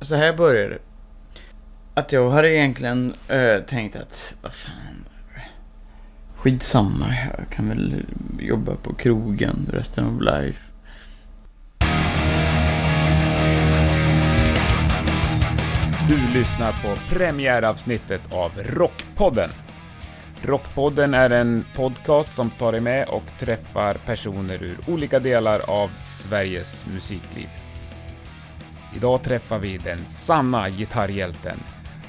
Så här började det. Att jag hade egentligen äh, tänkt att, vad fan. Skitsamma, jag kan väl jobba på krogen resten av life. Du lyssnar på premiäravsnittet av Rockpodden. Rockpodden är en podcast som tar dig med och träffar personer ur olika delar av Sveriges musikliv. Idag träffar vi den sanna gitarrhjälten,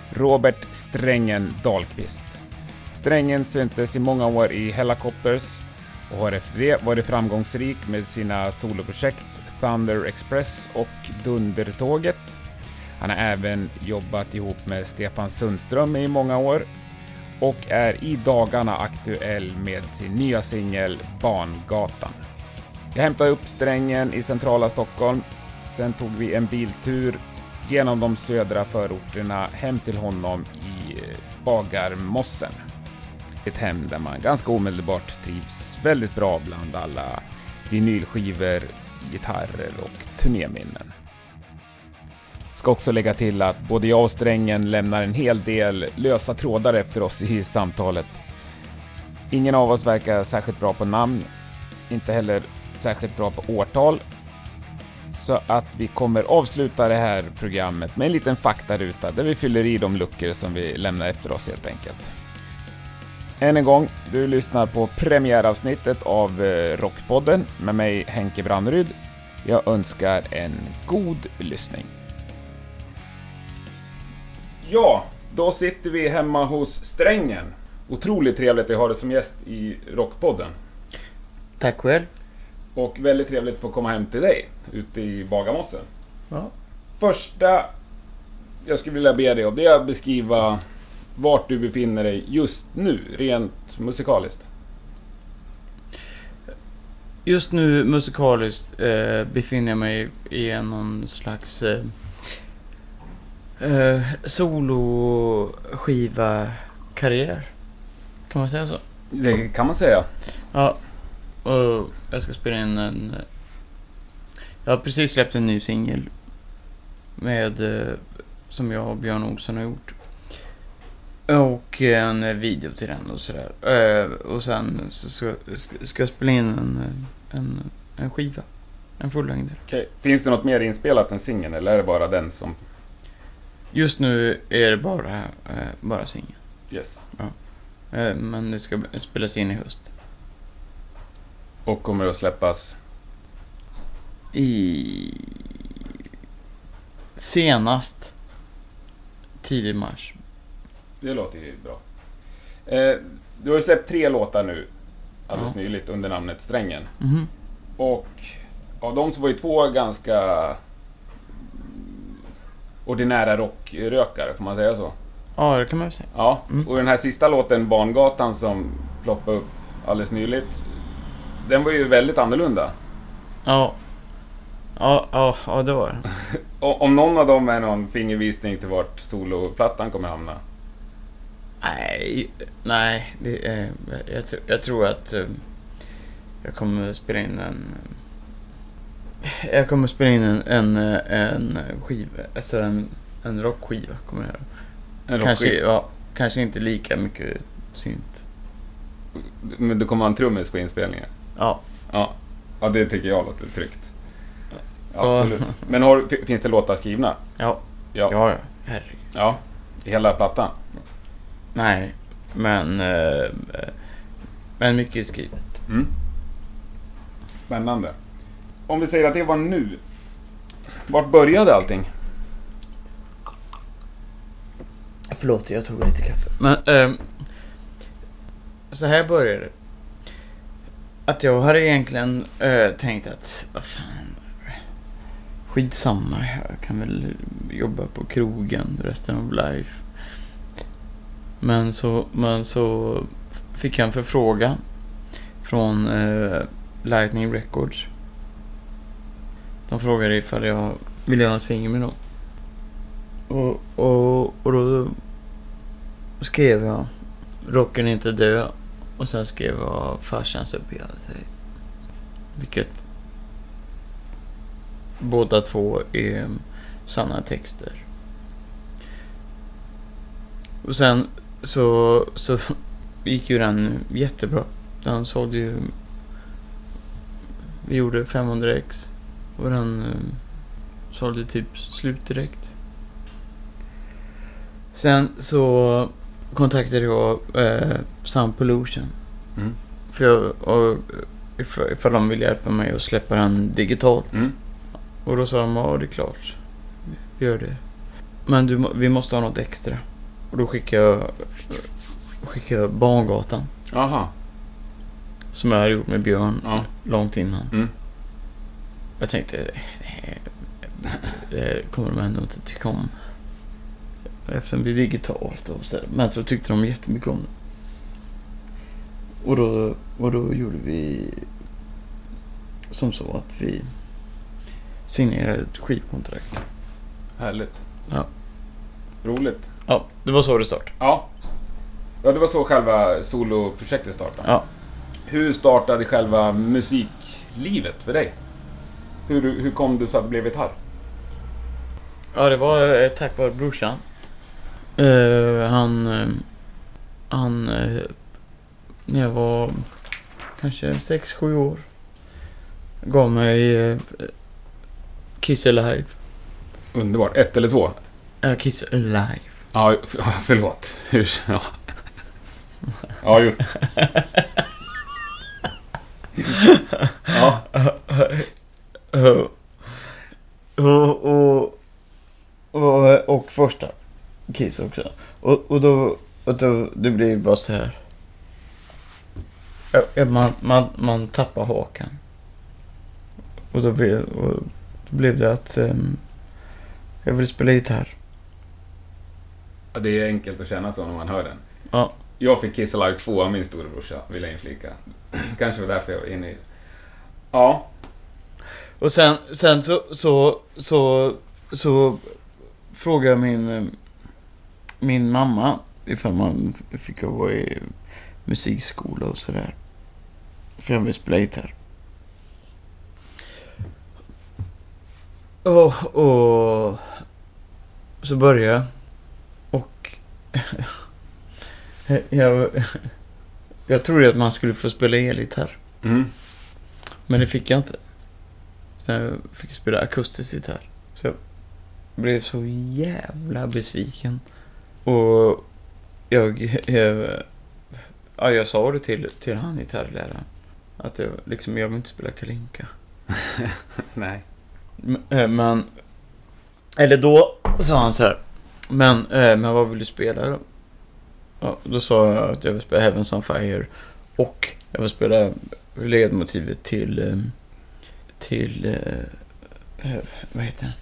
Robert Strängen Dahlqvist. Strängen syntes i många år i Hellacopters och har efter det varit framgångsrik med sina soloprojekt Thunder Express och Dundertåget. Han har även jobbat ihop med Stefan Sundström i många år och är i dagarna aktuell med sin nya singel Barngatan. Jag hämtade upp strängen i centrala Stockholm. Sen tog vi en biltur genom de södra förorterna hem till honom i eh, Bagarmossen. Ett hem där man ganska omedelbart trivs väldigt bra bland alla vinylskivor, gitarrer och turnéminnen. Ska också lägga till att både jag och Strängen lämnar en hel del lösa trådar efter oss i samtalet. Ingen av oss verkar särskilt bra på namn, inte heller särskilt bra på årtal. Så att vi kommer avsluta det här programmet med en liten faktaruta där vi fyller i de luckor som vi lämnar efter oss helt enkelt. Än en gång, du lyssnar på premiäravsnittet av eh, Rockpodden med mig Henke Branneryd. Jag önskar en god lyssning. Ja, då sitter vi hemma hos Strängen. Otroligt trevligt att ha dig som gäst i Rockpodden. Tack själv. Och väldigt trevligt att få komma hem till dig, ute i Bagarmossen. Ja. Första jag skulle vilja be dig om, det är att beskriva vart du befinner dig just nu, rent musikaliskt. Just nu musikaliskt eh, befinner jag mig i någon slags eh, eh, soloskiva-karriär. Kan man säga så? Det kan man säga. Ja. Och jag ska spela in en... eh, Jag har precis släppt en ny singel. Med... eh, Som jag och Björn Olsson har gjort. Och en eh, video till den och sådär. Och sen så ska, ska- jag spela in en, en, en skiva. En fullängdare. Okej. Finns det något mer inspelat än singeln, eller är det bara den som... Just nu är det bara, bara singeln. Yes. Eh, Men det ska spelas in i höst. Och kommer att släppas... I... Senast tidig mars. Det låter ju bra. Eh, du har ju släppt tre låtar nu, alldeles Ja. nyligt, under namnet Strängen. Mhm. Och av dem så var ju två ganska ordinära rockrökare, får man säga så? Ja, det kan man väl säga. Ja, Mm. och den här sista låten, Barngatan, som ploppade upp alldeles nyligt, den var ju väldigt annorlunda. Ja. Ja, ja, ja det var Om någon av dem är någon fingervisning till vart soloplattan kommer hamna. Nej, nej. Det är, jag, jag, tr- jag tror att eh, jag kommer spela in en... eh, Jag kommer spela in en, en, eh, en skiva, alltså en, en rockskiva kommer jag göra. En Kanske, rockskiva. ja, kanske inte lika mycket synt. Men du kommer ha en trummis på inspelningen? Ja. Ja. Ja, det tycker jag låter tryggt. Ja. Absolut. Men har, fi- finns det låtar skrivna? Ja. Ja. Ja. Herregud. Ja. Hela plattan? Nej, men... eh, men mycket är skrivet. Mm. Spännande. Om vi säger att det var nu. Vart började allting? Förlåt, jag tog lite kaffe. Men, ehm, så här började det. Att jag hade egentligen äh, tänkt att, vad fan. Skitsamma, jag kan väl jobba på krogen resten av life. Men så, men så fick jag en förfrågan från äh, Lightning Records. De frågade ifall jag ville göra en singel med dem. Och, och, och då skrev jag Rocken är inte död. Och sen skrev jag Farsans uppgörelse. Vilket båda två är sanna texter. Och sen så, så gick ju den jättebra. Den sålde ju... Vi gjorde 500 ex och den eh, sålde typ slut direkt. Sen så kontaktade jag eh, Sound Pollution. Mm. För jag, och, ifall, ifall de vill hjälpa mig att släppa den digitalt. Mm. Och då sa de, ja det är klart. Vi gör det. Men du, vi måste ha något extra. Och då skickade jag, skickade jag Barngatan. Aha. Som jag hade gjort med Björn Ja. långt innan. Mm. Jag tänkte, det, här- det kommer de ändå inte tycka om. Eftersom det är digitalt och så. Men så tyckte de jättemycket om det. Och då, och då gjorde vi som så att vi signerade ett skivkontrakt. Härligt. Ja. Roligt. Ja, det var så det startade. Ja. Ja, det var så själva soloprojektet startade. Ja. Hur startade själva musiklivet för dig? Hur, hur kom det så att det blev gitarr? Ja, det var eh, tack vare brorsan. Eh, han... eh, han... eh, när jag var kanske 6-7 år. Gav mig uh, Kiss Alive. Underbart. Ett eller två? Ja, Kiss Alive. Ja, förlåt. Hur, ja. ja, just Ja. Och, och, och, och första Kiss också. Och, och då... Och då det blev ju bara så här. Man, man, man tappar hakan. Och då blev, och då blev det att ehm, jag ville spela gitarr. Ja, Det är enkelt att känna så när man hör den. Ja. Jag fick Kiss Alive 2 av min storebrorsa, vill jag inflika. Kanske var därför jag var inne i... Ja. Och sen, sen så, så, så, så frågade min, eh, min mamma ifall man fick gå i musikskola och sådär. För jag ville spela gitarr. Och, och så började jag. Och jag, jag trodde att man skulle få spela elgitarr. Mm. Men det fick jag inte. Så jag fick spela akustisk gitarr. Så jag blev så jävla besviken. Och jag... jag ja, jag sa det till, till han gitarrläraren. Att jag liksom, jag vill inte spela kalinka. Nej. Eh, Men... Eller då sa han så här. Men, eh, men vad vill du spela då? Ja, då sa jag att jag vill spela Heavens on Fire. Och jag vill spela ledmotivet till... eh, Till... Vad heter den?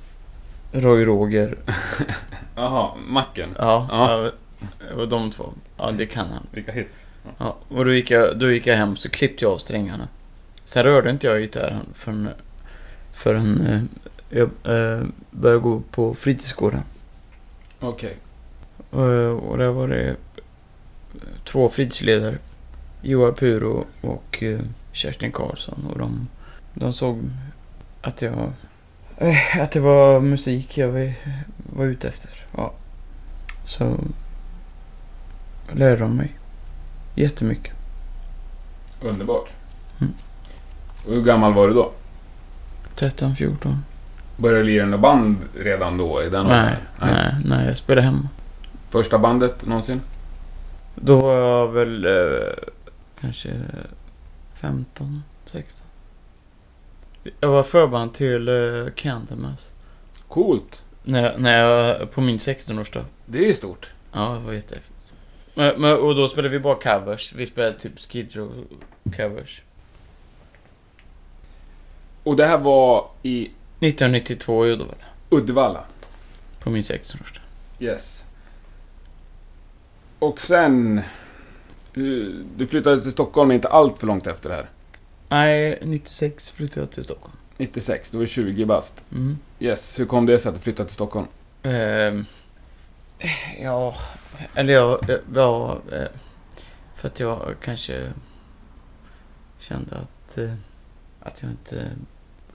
Roy Roger. Jaha, macken. Ja, Ja. ja. det var de två. Ja, det kan han. Vilka hits. Ja, och då gick, jag, då gick jag hem så klippte jag av strängarna. Sen rörde inte jag gitarren förrän, förrän eh, jag eh, började gå på fritidsgården. Okej. Och, och där var det två fritidsledare. Joa Puro och eh, Kerstin Karlsson. Och de, de såg att jag... eh, Att det var musik jag var, ute efter. Ja. Så lärde de mig jättemycket. Underbart. Mm. Och hur gammal var du då? 13, 14. Började du lira något band redan då? I den Nej, åldern? nej, nej, jag spelade hemma. Första bandet någonsin? Då var jag väl eh, kanske 15, 16. Jag var förband till eh, Candlemas. Coolt. När, när jag, på min 16-årsdag. Det är stort. Ja, det var jättehäftigt. Men, men, och då spelade vi bara covers. Vi spelade typ Skid Row covers. Och det här var i 1992 i Uddevalla. Uddevalla. På min 16-årsdag. Yes. Och sen... eh, Du flyttade till Stockholm inte allt för långt efter det här. Nej, 96 flyttade jag till Stockholm. 96, du var 20 bast. Mm. Yes, hur kom det sig att du flyttade till Stockholm? Ehm, ja, eller jag, ja, eh, för att jag kanske kände att, eh, att jag inte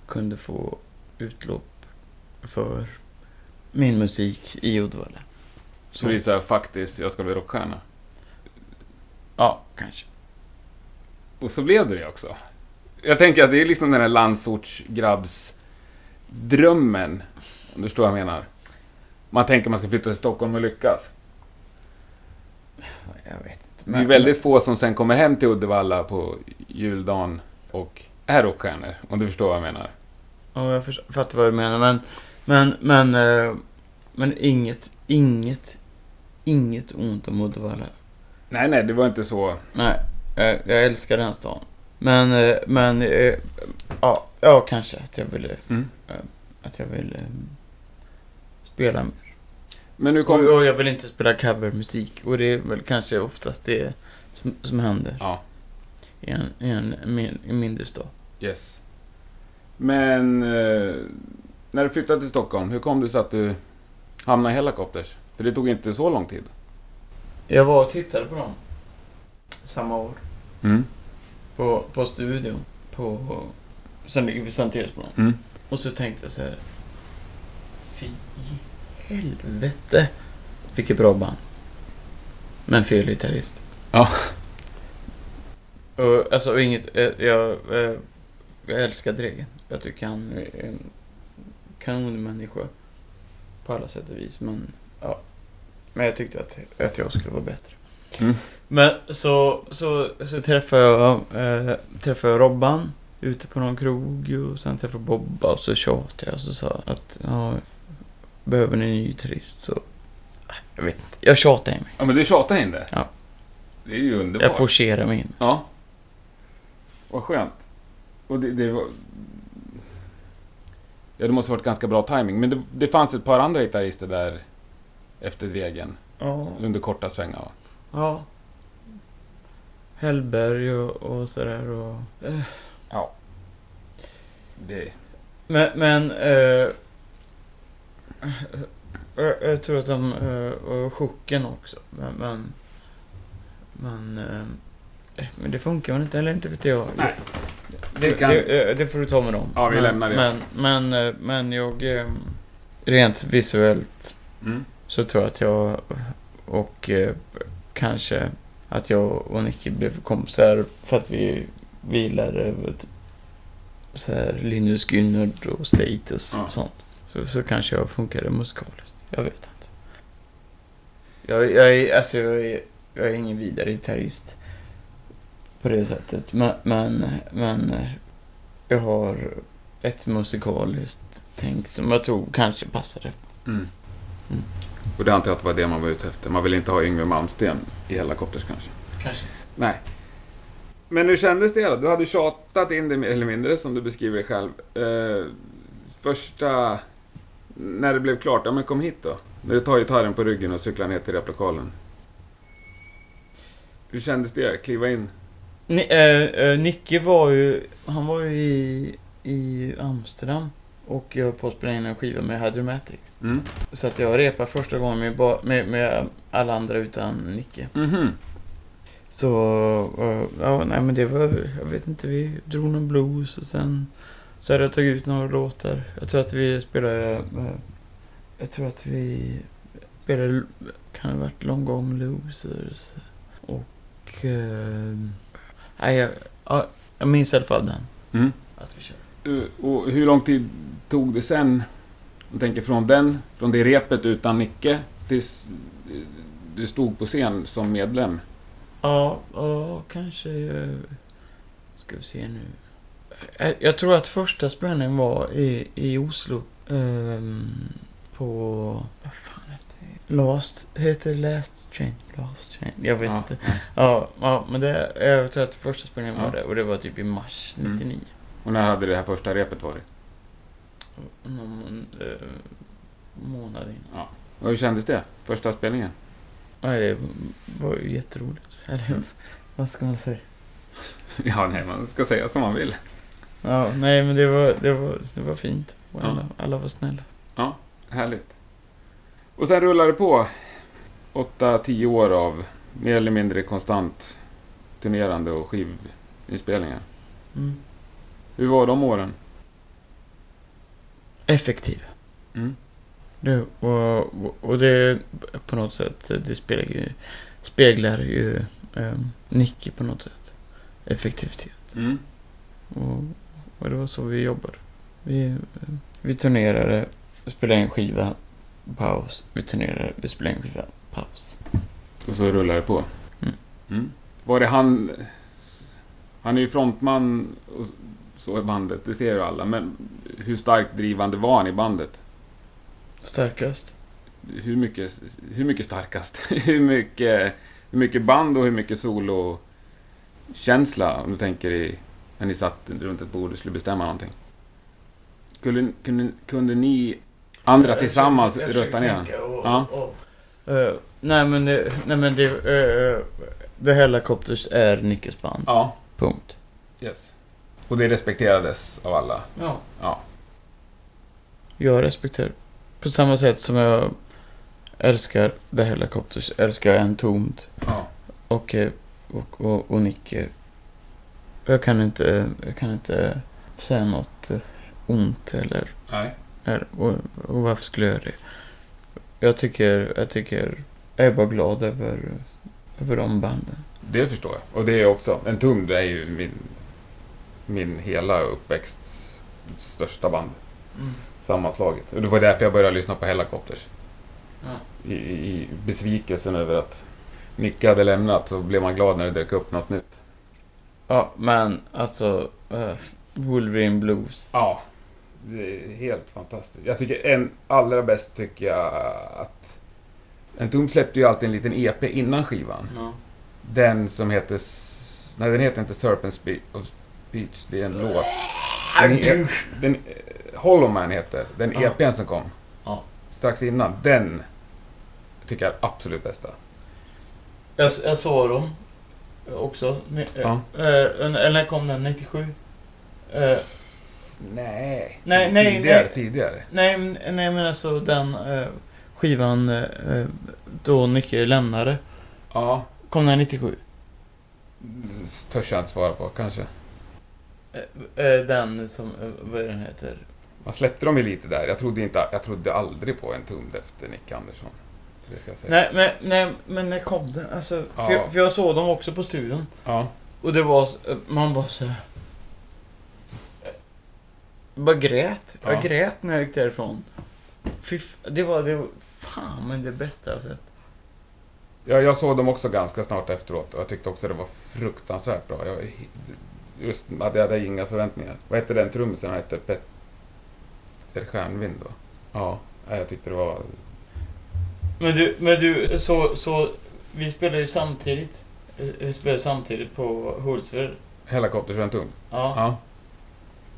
kunde få utlopp för min musik i Uddevalla. Så det är så här, faktiskt, jag ska bli rockstjärna. Ja, kanske. Och så blev det det också. Jag tänker att det är liksom den här landsortsgrabbsdrömmen. Om du förstår vad jag menar. Man tänker man ska flytta till Stockholm och lyckas. Jag vet inte. Det är väldigt få som sen kommer hem till Uddevalla på juldagen och är rockstjärnor. Om du förstår vad jag menar. Ja, jag fattar vad du menar. Men, men, men, eh, men inget, inget, inget ont om Uddevalla. Nej, nej, det var inte så. Nej, jag, jag älskar den stan. Men, eh, men, eh, ja, ja, kanske att jag ville, Mm. att jag ville eh, spela mer. Men nu kom... och jag vill inte spela covermusik. Och det är väl kanske oftast det som, som händer Ja, i en, i en, min, en mindre stad. yes. Men eh, när du flyttade till Stockholm, hur kom det sig att du hamnade i Hellacopters? För det tog inte så lång tid. Jag var och tittade på dem. Samma år. Mm. På, på studion. På, sen ligger vi Sankt Eriksplan. Mm. Och så tänkte jag så här. Fy helvete. Vilket bra band. Men fel gitarrist. Ja. Och, alltså inget, eh, jag, eh, jag älskar Dregen. Jag tycker han är en kanonmänniska. På alla sätt och vis. Men, ja. Men jag tyckte att, att jag skulle vara bättre. Mm. Men så, så, så träffade jag, eh, träffade jag Robban ute på någon krog och sen träffade Bobba och så tjatade jag och så sa att ja, behöver ni en ny gitarrist så... Jag vet inte, jag tjatar in mig. Ja, men du tjatade in det. Ja. Det är ju underbart. Jag forcerar mig in. Ja. Vad skönt. Och det, det var... Ja, det måste varit ganska bra timing. Men det, det fanns ett par andra gitarrister där efter Dregen. Ja. Under korta svängar, va? Ja. Hellberg och, och sådär och... Eh. Ja. Det... Men, men eh, jag, jag tror att de eh, var chocken också. Men, men, men, eh, men det funkar väl inte, eller inte vet jag. Nej. Det, kan- det, eh, det får du ta med dem. Ja, vi men, lämnar det. Men, men, eh, men jag... eh, Rent visuellt Mm. så tror jag att jag och eh, kanske att jag och Nicky blev kompisar för att vi vi gillade vet, så här Linus Gynnard och Status Ja. och sånt. Så, så kanske jag funkade musikaliskt. Jag vet inte. Jag, jag, är, alltså, jag, är, jag är ingen vidare gitarrist på det sättet. Men, men, men eh, jag har ett musikaliskt tänk som jag tror kanske passade. Mm. Mm. Och det antar jag att det var det man var ute efter. Man vill inte ha Yngwie Malmsteen i Hellacopters kanske. Kanske. Nej. Men hur kändes det då? Du hade tjatat in det mer eller mindre, som du beskriver det själv. Eh, första... När det blev klart, ja men kom hit då. När du tar gitarren på ryggen och cyklar ner till replokalen. Hur kändes det? Kliva in? Ni, eh, eh, Nicke var ju, han var ju i, i Amsterdam och jag höll på att spela in en skiva med Hydromatics. Mm. Så att jag repade första gången med, med, med alla andra utan Nicke. Mhm. Så, eh, ja, nej men det var, jag vet inte, vi drog någon blues och sen så hade jag tagit ut några låtar. Jag tror att vi spelade, eh, jag tror att vi spelade, kan det ha varit Long Gone Losers och, eh, nej jag, ja, jag minns i alla fall den. Mm. Att vi körde. Eh, Och hur lång tid tog det sen? Jag tänker från den, från det repet utan Nicke, tills eh, du stod på scen som medlem? Ja, ja kanske, eh, ska vi se nu. Jag, tror att första spelningen var i, i Oslo. ehm, på, vad fan heter det? Last, heter det Last Train? Last Train? Jag vet Ja. inte. Ja, ja, men det, jag tror att första spelningen Ja. var det och det var typ i mars Mm. 99. Och när hade det här första repet varit? Någon eh, månad innan. Och hur kändes det? Första spelningen? Nej, det var ju jätteroligt. Eller vad ska man säga? Ja, nej, man ska säga som man vill. Ja, nej men det var, det var, det var fint. Och Ja. alla, alla var snälla. Härligt. Och sen rullar det på. 8-10 år av mer eller mindre konstant turnerande och skivinspelningar. Mm. Hur var de åren? Effektiv. Mm. Det, och, och- det på något sätt, det speglar ju, speglar ju eh, Nicky på något sätt. Effektivitet. Mm. Och, och det var så vi jobbade. Vi, vi turnerade, spelade en skiva, paus. Vi turnerade, vi spelade en skiva, paus. Och så rullar det på. Mm. Mm. Var det han... Han är ju frontman och så i bandet, det ser ju alla. Men hur starkt drivande var han i bandet? Starkast. Hur mycket, hur mycket starkast? hur, mycket, hur mycket band och hur mycket solo-känsla? Om du tänker i... När ni satt runt ett bord och skulle bestämma någonting. Kunde, kunde, kunde ni andra tillsammans rösta ner honom? Ja. Eh, nej men det, nej men det, uh, The Helicopters är Nickes band. Ja. Punkt. Yes. Och det respekterades av alla? Ja. Ja. Jag respekterar. På samma sätt som jag älskar The Helicopters, älskar jag Entombed Ja. och, eh, och, och, och Nicke. Jag kan inte, jag kan inte säga något eh, ont eller, Nej. eller och, och varför skulle jag göra det? Jag tycker, jag tycker, jag är bara glad över, över de banden. Det förstår jag. Och det är jag också. En tum, det är ju min, min hela uppväxts största band. Sammanslaget. Och det var därför jag började lyssna på Hellacopters. Ja. I, i, besvikelsen över att Nicke hade lämnat så blev man glad när det dök upp något nytt. Ja, men alltså, uh, Wolverine Blues. Ja. Det är helt fantastiskt. Jag tycker en allra bäst tycker jag att En tum släppte ju alltid en liten EP innan skivan. Ja. Den som heter... Nej, den heter inte Serpent Spe- of Speech. Det är en låt. Den, e- den, eh, Hollow Man heter den Ja. EPn som kom. Ja. Strax innan. Den tycker jag är absolut bästa. Jag, jag såg dem också. Ni- Ja. eh, eh, eller när kom den? 97? Eh, Nej. Nej, nej, tidigare, nej. tidigare. nej, men- nej, men alltså den eh, skivan eh, då Nicke lämnade. Ja. Kom den 97? Törs jag inte svara på, kanske. Eh, eh, den som, eh, vad är den heter? Man släppte dem ju lite där. Jag trodde, inte, jag trodde aldrig på en tum efter Nick Andersson. Det ska jag säga. Nej, men, nej, men när kom den? Alltså, för, Ja. jag, för jag såg dem också på studion. Ja. Och det var, man bara så Jag bara grät. Jag Ja. grät när jag gick därifrån. Fy, det var, det var fan men det bästa jag sett. Jag, jag såg dem också ganska snart efteråt och jag tyckte också det var fruktansvärt bra. Jag, just, jag hade inga förväntningar. Vad hette den trummisen? Han hette Petter Stjärnvind va? Ja, jag tyckte det var... Men du, men du, så, så vi spelade ju samtidigt. Vi spelade samtidigt på Hultsfred. Helikopters och en tum. Ja. Ja.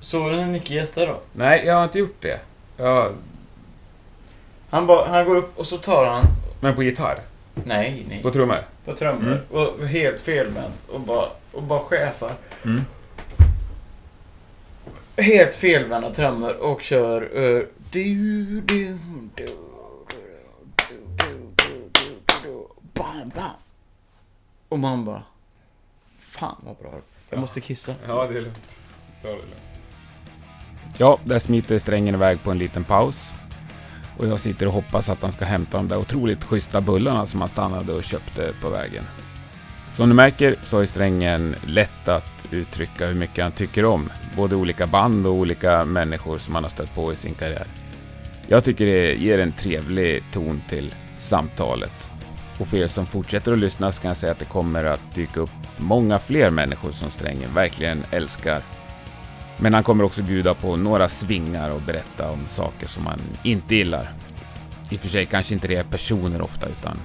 Såg du när Nicke gästade då? Nej, jag har inte gjort det. Jag, Han, bara, han går upp och så tar han... men på gitarr? Nej, nej. På trummor? På trummor. Och helt felvänt. Och bara, och bara chefar. Mm. Helt felvända trummor och kör... Och man bara... Fan vad bra. Jag måste kissa. Ja, det är lugnt. Ja, där smiter strängen iväg på en liten paus. Och jag sitter och hoppas att han ska hämta de där otroligt schyssta bullarna som han stannade och köpte på vägen. Som du märker så har ju strängen lätt att uttrycka hur mycket han tycker om både olika band och olika människor som han har stött på i sin karriär. Jag tycker det ger en trevlig ton till samtalet. Och för er som fortsätter att lyssna så kan jag säga att det kommer att dyka upp många fler människor som Strängen verkligen älskar. Men han kommer också bjuda på några svingar och berätta om saker som han inte gillar. I och för sig kanske inte det är personer ofta, utan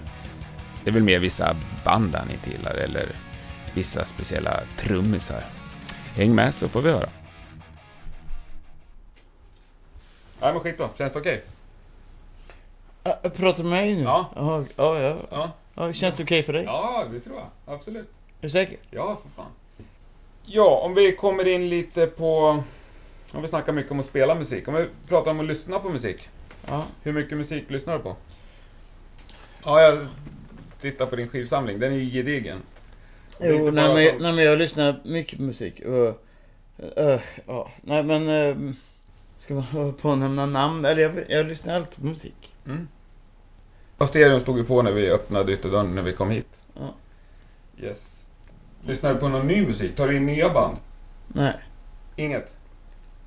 det är väl mer vissa band han inte gillar eller vissa speciella trummisar. Häng med så får vi höra. Ja, men skitbra. Känns det okej? Äh, pratar du med mig nu? Ja. Jaha, ja, ja. Ja. ja. Känns det okej för dig? Ja, det tror jag. Absolut. Är du säker? Ja, för fan. Ja, om vi kommer in lite på... Om vi snackar mycket om att spela musik. Om vi pratar om att lyssna på musik. Ja. Hur mycket musik lyssnar du på? Ja, jag tittar på din skivsamling. Den är ju gedigen. Jo, nej men, så- nej men jag lyssnar mycket på musik. Och, eh, ja, nej men... eh, Ska man hålla på och nämna namn? Eller jag, jag lyssnar alltid på musik. Mm. Och stereon stod ju på när vi öppnade ytterdörren när vi kom hit. Ja. Yes. Lyssnar du på någon ny musik? Tar du in nya band? Nej. Inget?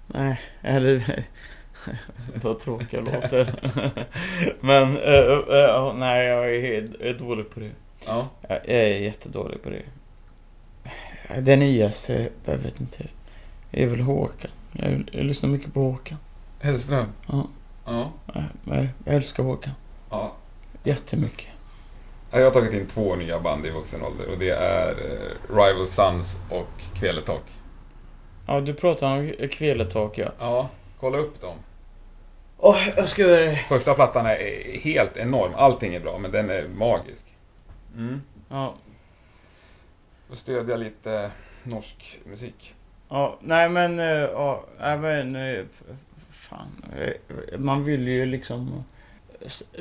Nej, eller... Vad tråkigt jag låter. Men, eh, ja, nej, jag är, helt- är dålig på det. Ja. Jag är jättedålig på det. Det nyaste, jag vet inte, är väl Håkan. Jag, jag lyssnar mycket på Håkan. Hellström? Ja, Ja. jag, jag älskar Håkan. ja. Jättemycket. Jag har tagit in två nya band i vuxen ålder och det är Rival Sons och Kveletak. Ja, du pratar om Kveletak, ja. Ja, kolla upp dem. Åh, jag det. Första plattan är helt enorm. Allting är bra, men den är magisk. Mm. Ja, Och stödja lite norsk musik. ja, nej men, eh, ja, men, eh, fan. eh, Man vill ju liksom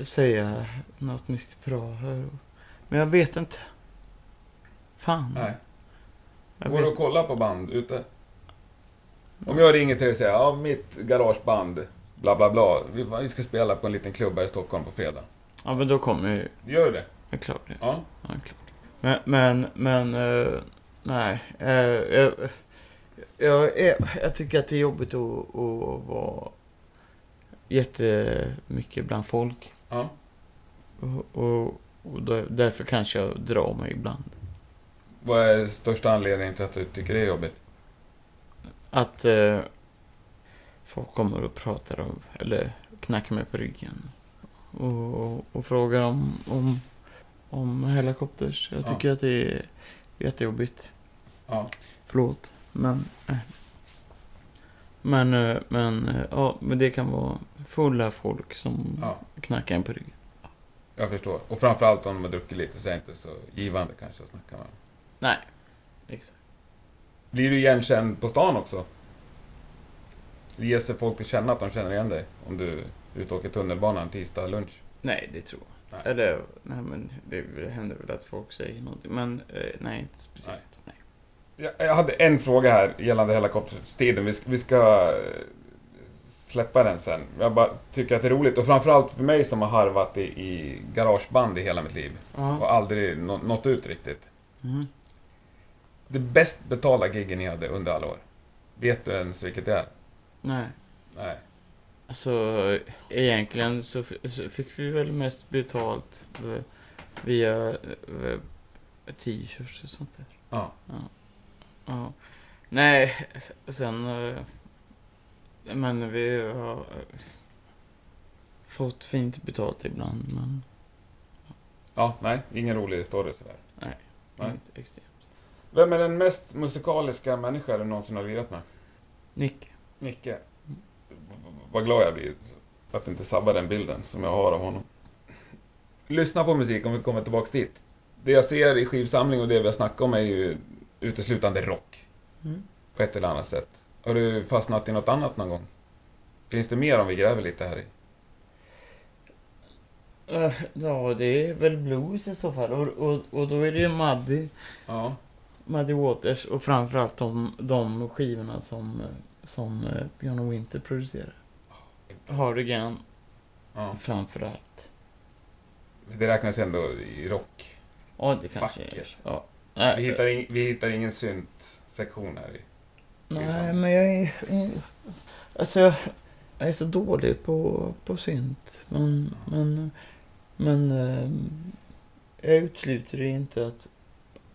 säga något nytt bra. här. Men jag vet inte. Fan. Nej. Jag Går vet. att kolla på band ute? Om jag ringer till dig och säger ja, mitt garageband, bla bla bla. Vi, vi ska spela på en liten klubb här i Stockholm på fredag. Ja, men då kommer ju, Gör du det? är klart det. Ja. Ja, klart. Men, men, men eh, nej. eh, jag, jag, jag, jag tycker att det är jobbigt att, att vara jättemycket bland folk. Ja. Och, och, och därför kanske jag drar mig ibland. Vad är största anledningen till att du tycker det är jobbigt? Att eh, folk kommer och pratar om, eller knackar mig på ryggen. Och, och, och frågar om, om, om helikopters. Jag Ja. tycker att det är jättejobbigt. Ja. Förlåt, men... Eh. Men, eh, men, eh, ja, men det kan vara fulla folk som Ja. knackar en på ryggen. Jag förstår. Och framförallt om de har druckit lite så är det inte så givande kanske att snacka med dem. Nej, exakt. Blir du igenkänd på stan också? Ger sig folk till känna att de känner igen dig? Om du är ute och åker tunnelbana en tisdag lunch? Nej, det tror jag. Nej. Eller, nej men det, det händer väl att folk säger någonting. Men eh, nej, inte speciellt. Nej. Jag, jag hade en fråga här gällande helikoptertiden. Vi vi ska eh, släppa den sen. Jag bara tycker att det är roligt. Och framförallt för mig som har harvat i, i garageband i hela mitt liv. Och Ja. aldrig nå, nått ut riktigt. Mm. Det bäst betalda giggen ni hade under alla år. Vet du ens vilket det är? Nej. Nej. Alltså, egentligen så, f- så fick vi väl mest betalt eh, via eh, t-shirts och sånt där. Ja. Ja. Nej, s- sen... eh, Men vi har fått fint betalt ibland, men Ja, nej. Ingen rolig story sådär. Nej. inget extremt. Vem är den mest musikaliska människa du någonsin har lirat med? Nick. Nicke. Vad glad jag blir att inte sabba den bilden som jag har av honom. Lyssna på musik om vi kommer tillbaks dit. Det jag ser i skivsamling och det vi har snackat om är ju uteslutande rock. Mm. På ett eller annat sätt. Har du fastnat i något annat någon gång? Finns det mer om vi gräver lite här i? Eh, Ja, det är väl blues i så fall. Och, och, och då är det ju Muddy, Ja. Muddy Waters och framförallt de, de skivorna som, eh, som eh, Björn Winter producerar. Hardigan ja. framförallt. Det räknas ändå i rock. Ja, det kanske Facket. är. Ja. Nej, Vi hittar, in, vi hittar ingen synt-sektion här i. Nej, men jag är... Alltså, jag, jag är så dålig på, på synt. Men, men, men ehm, jag utesluter inte att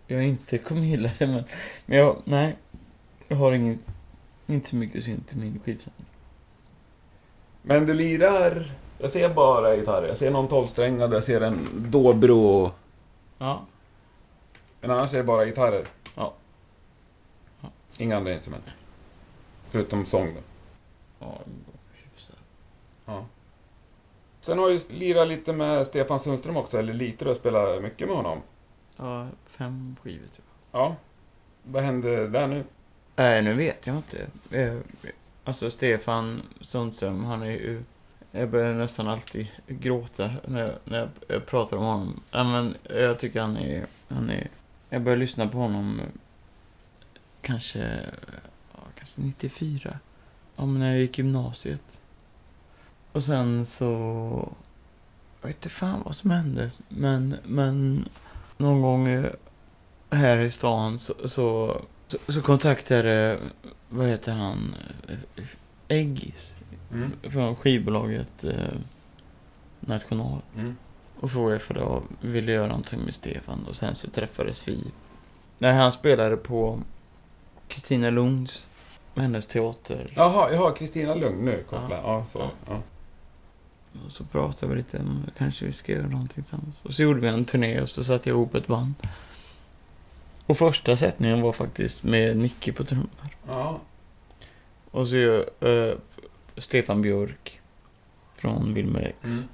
jag inte kommer gilla det. Men, men jag, nej, jag har ingen, inte så mycket synt i min skivsamling. Men du lirar... Jag ser bara gitarrer. Jag ser någon tolvsträngad, jag ser en dobro. Ja. Men annars är det bara gitarrer. Ja. Ja. Inga andra instrument. Förutom sång då. Ja, hyfsat. Ja. Sen har du lirat lite med Stefan Sundström också, eller lite, du har spelat mycket med honom. Ja, fem skivor tror Ja. Vad hände där nu? Jag. Nej, nu vet jag inte. Eh, Alltså, Stefan Sundström, han är ju... Jag börjar nästan alltid gråta när jag, när jag- pratar om honom. Äh, men jag tycker han är, han är... Jag började lyssna på honom kanske, kanske 94. ja, men när jag gick gymnasiet. Och sen så... Jag vet inte fan vad som hände. Men, men någon gång här i stan så, så, så, så kontaktade, vad heter han, eh, Eggis. Mm. Från skivbolaget eh, National. Mm. Och frågade för jag ville göra någonting med Stefan. Och sen så träffades vi. När han spelade på Kristina Lunds, hennes teater. Jaha, jag har Kristina Lugn nu kopplad. Ja, Ja. så. Ja. Ja. Och så pratade vi lite om kanske vi ska göra någonting tillsammans. Och så gjorde vi en turné och så satte jag ihop ett band. Och första sättningen var faktiskt med Nicky på trummor. ja. Och så uh, Stefan Björk från Wilmer X. Mm.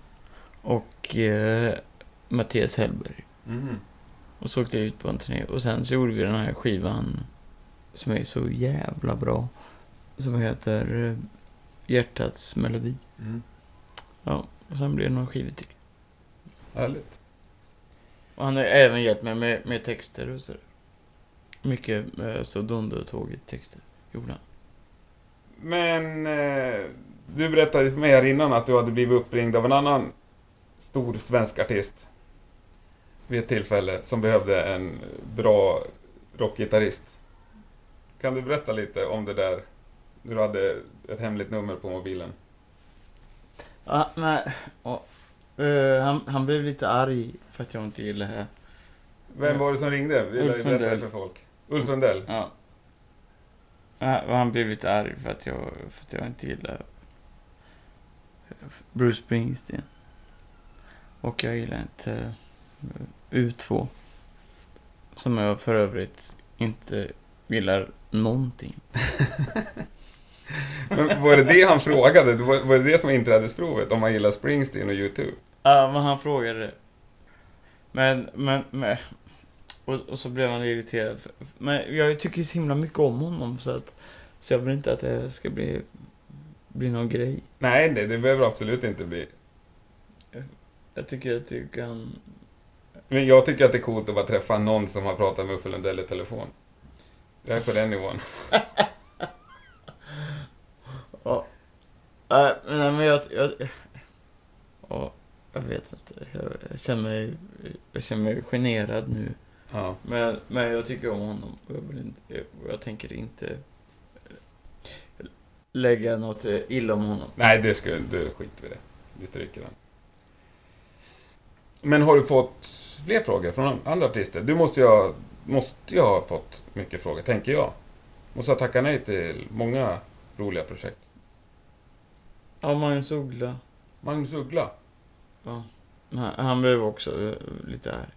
Och eh, Mattias Hellberg. Mm. Och så åkte jag ut på en turné. Och sen så gjorde vi den här skivan som är så jävla bra. Som heter eh, Hjärtats melodi. Mm. Ja, och sen blir det några skivor till. Härligt. Och han har även hjälpt mig med, med texter och så. Mycket eh, så dundertåget texter gjorde han. Men eh, du berättade för mig här innan att du hade blivit uppringd av en annan stor svensk artist vid ett tillfälle som behövde en bra rockgitarrist. Kan du berätta lite om det där? Du hade ett hemligt nummer på mobilen. Ja, men... och, eh, han, han blev lite arg för att jag inte gillade det. Vem var det som ringde? Vill Ulf Lundell. för folk. Ulf Lundell? Ja. Han blev lite arg för att jag, för att jag inte gillar Bruce Springsteen. Och jag gillar inte eh, U2. Som jag för övrigt inte gillar någonting. Men var det det han frågade? Var, var det det som var inträdesprovet? Om man gillar Springsteen och U2? Ja, men han frågade. Men, men, men och, och så blev han irriterad. Men jag tycker ju så himla mycket om honom så att så jag vill inte att det ska bli, bli någon grej. Nej, det, det behöver absolut inte bli. Jag tycker att du kan... Men jag tycker att det är coolt att bara träffa någon som har pratat med Uffe Lundell i telefon. Jag är på den nivån. Ja. Nej, men jag... jag ja, jag vet inte. Jag, jag, känner mig, jag känner mig generad nu. Ja. Men, men jag tycker om honom. Jag, vill inte, jag, jag tänker inte lägga något illa om honom. Nej, det ska du skiter vi i det. Vi stryker den. Men har du fått fler frågor från andra artister? Du måste ju ha, måste ju ha fått mycket frågor, tänker jag. Måste ha tackat nej till många roliga projekt. Ja, Magnus Uggla. Magnus Uggla. Ja. Han, han blev också eh, lite arg.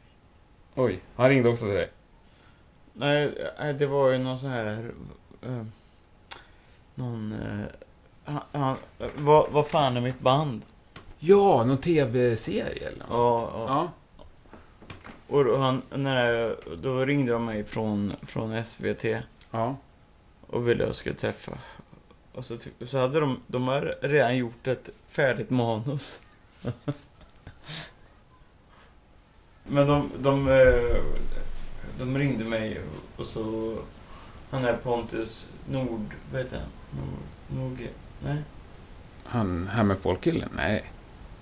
Oj, han ringde också till dig. Nej, nej, det var ju någon sån här... eh, någon... eh, han, han, vad, vad fan är mitt band? Ja, någon tv-serie eller något Ja, ja. Ja. Och då, han, när, då ringde de mig från, från SVT Ja. och ville jag skulle träffa. Och så, ty- så hade de, de har redan gjort ett färdigt manus. Men de, de, eh, de ringde mig och så, han är Pontus Nord, vad heter han? Nord, Nord, nej? Han här med folkkillen? Nej.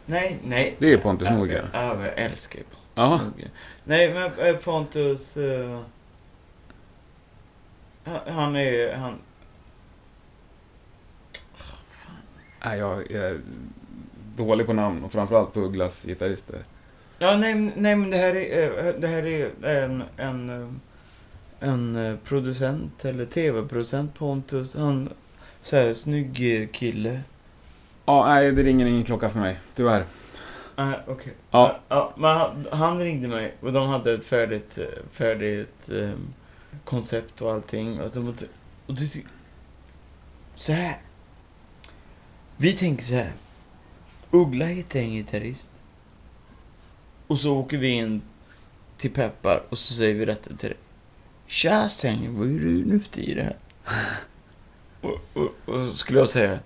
Nej, nej. Det är Pontus Nordgren. Ja, jag älskar Pontus Ja. Nordgren. Nej, men eh, Pontus... eh, han, han är... Han, Nej, jag är dålig på namn och framförallt på Ugglas gitarrister. Ja, nej, nej, men det här är, eh, det här är en, en, eh, en eh, producent, eller tv-producent, Pontus. Han, så här, snygg kille. Ja, nej, det ringer ingen klocka för mig. Tyvärr. Nej, okej. Ja. ja. Men han, han ringde mig och de hade ett färdigt, eh, färdigt eh, koncept och allting. Och, de, och det, så här. Vi tänker så här. Uggla hittar en gitarrist. Och så åker vi in till Peppar och så säger vi detta till dig. Tja Stengen, vad är du nu för tiden och, och, och så skulle jag säga.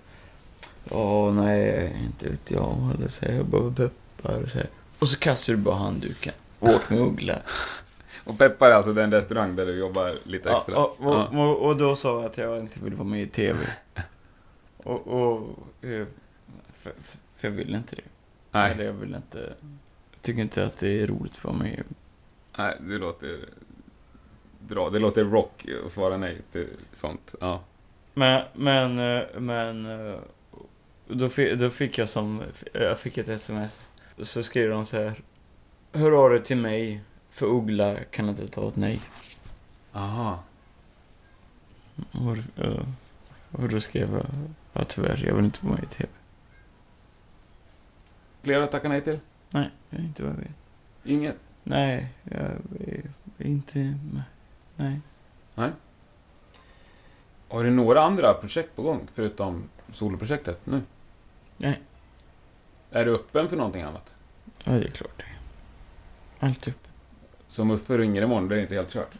Ja, nej, inte vet jag. Eller så jag bara peppar. Och så, och så kastar du bara handduken. och Åk med Uggla. Och Peppar är alltså den restaurang där du jobbar lite extra. Ja, och, Ja. och, och, och då sa jag att jag inte ville vara med i TV. Och, och eh, för, för jag vill inte det. Nej, Eller jag vill inte... Tycker inte att det är roligt för mig. nej, det låter bra. Det låter rock att svara nej till sånt. Ja. Men, men, men... Då fick, då fick jag som... Jag fick ett sms. Så skrev de så här. Hör av dig till mig. För Uggla kan inte ta ett nej. Aha. Och, och då skrev jag. Ja tyvärr, jag vill inte vara med i TV. Flera tackar nej till? Nej, jag är inte vad jag vet. Inget? Nej, jag inte med. Nej. Har du några andra projekt på gång förutom soloprojektet nu? Nej. Är du öppen för någonting annat? Ja, det är klart det. Allt upp. Som Uffe ringer imorgon, det är inte helt kört.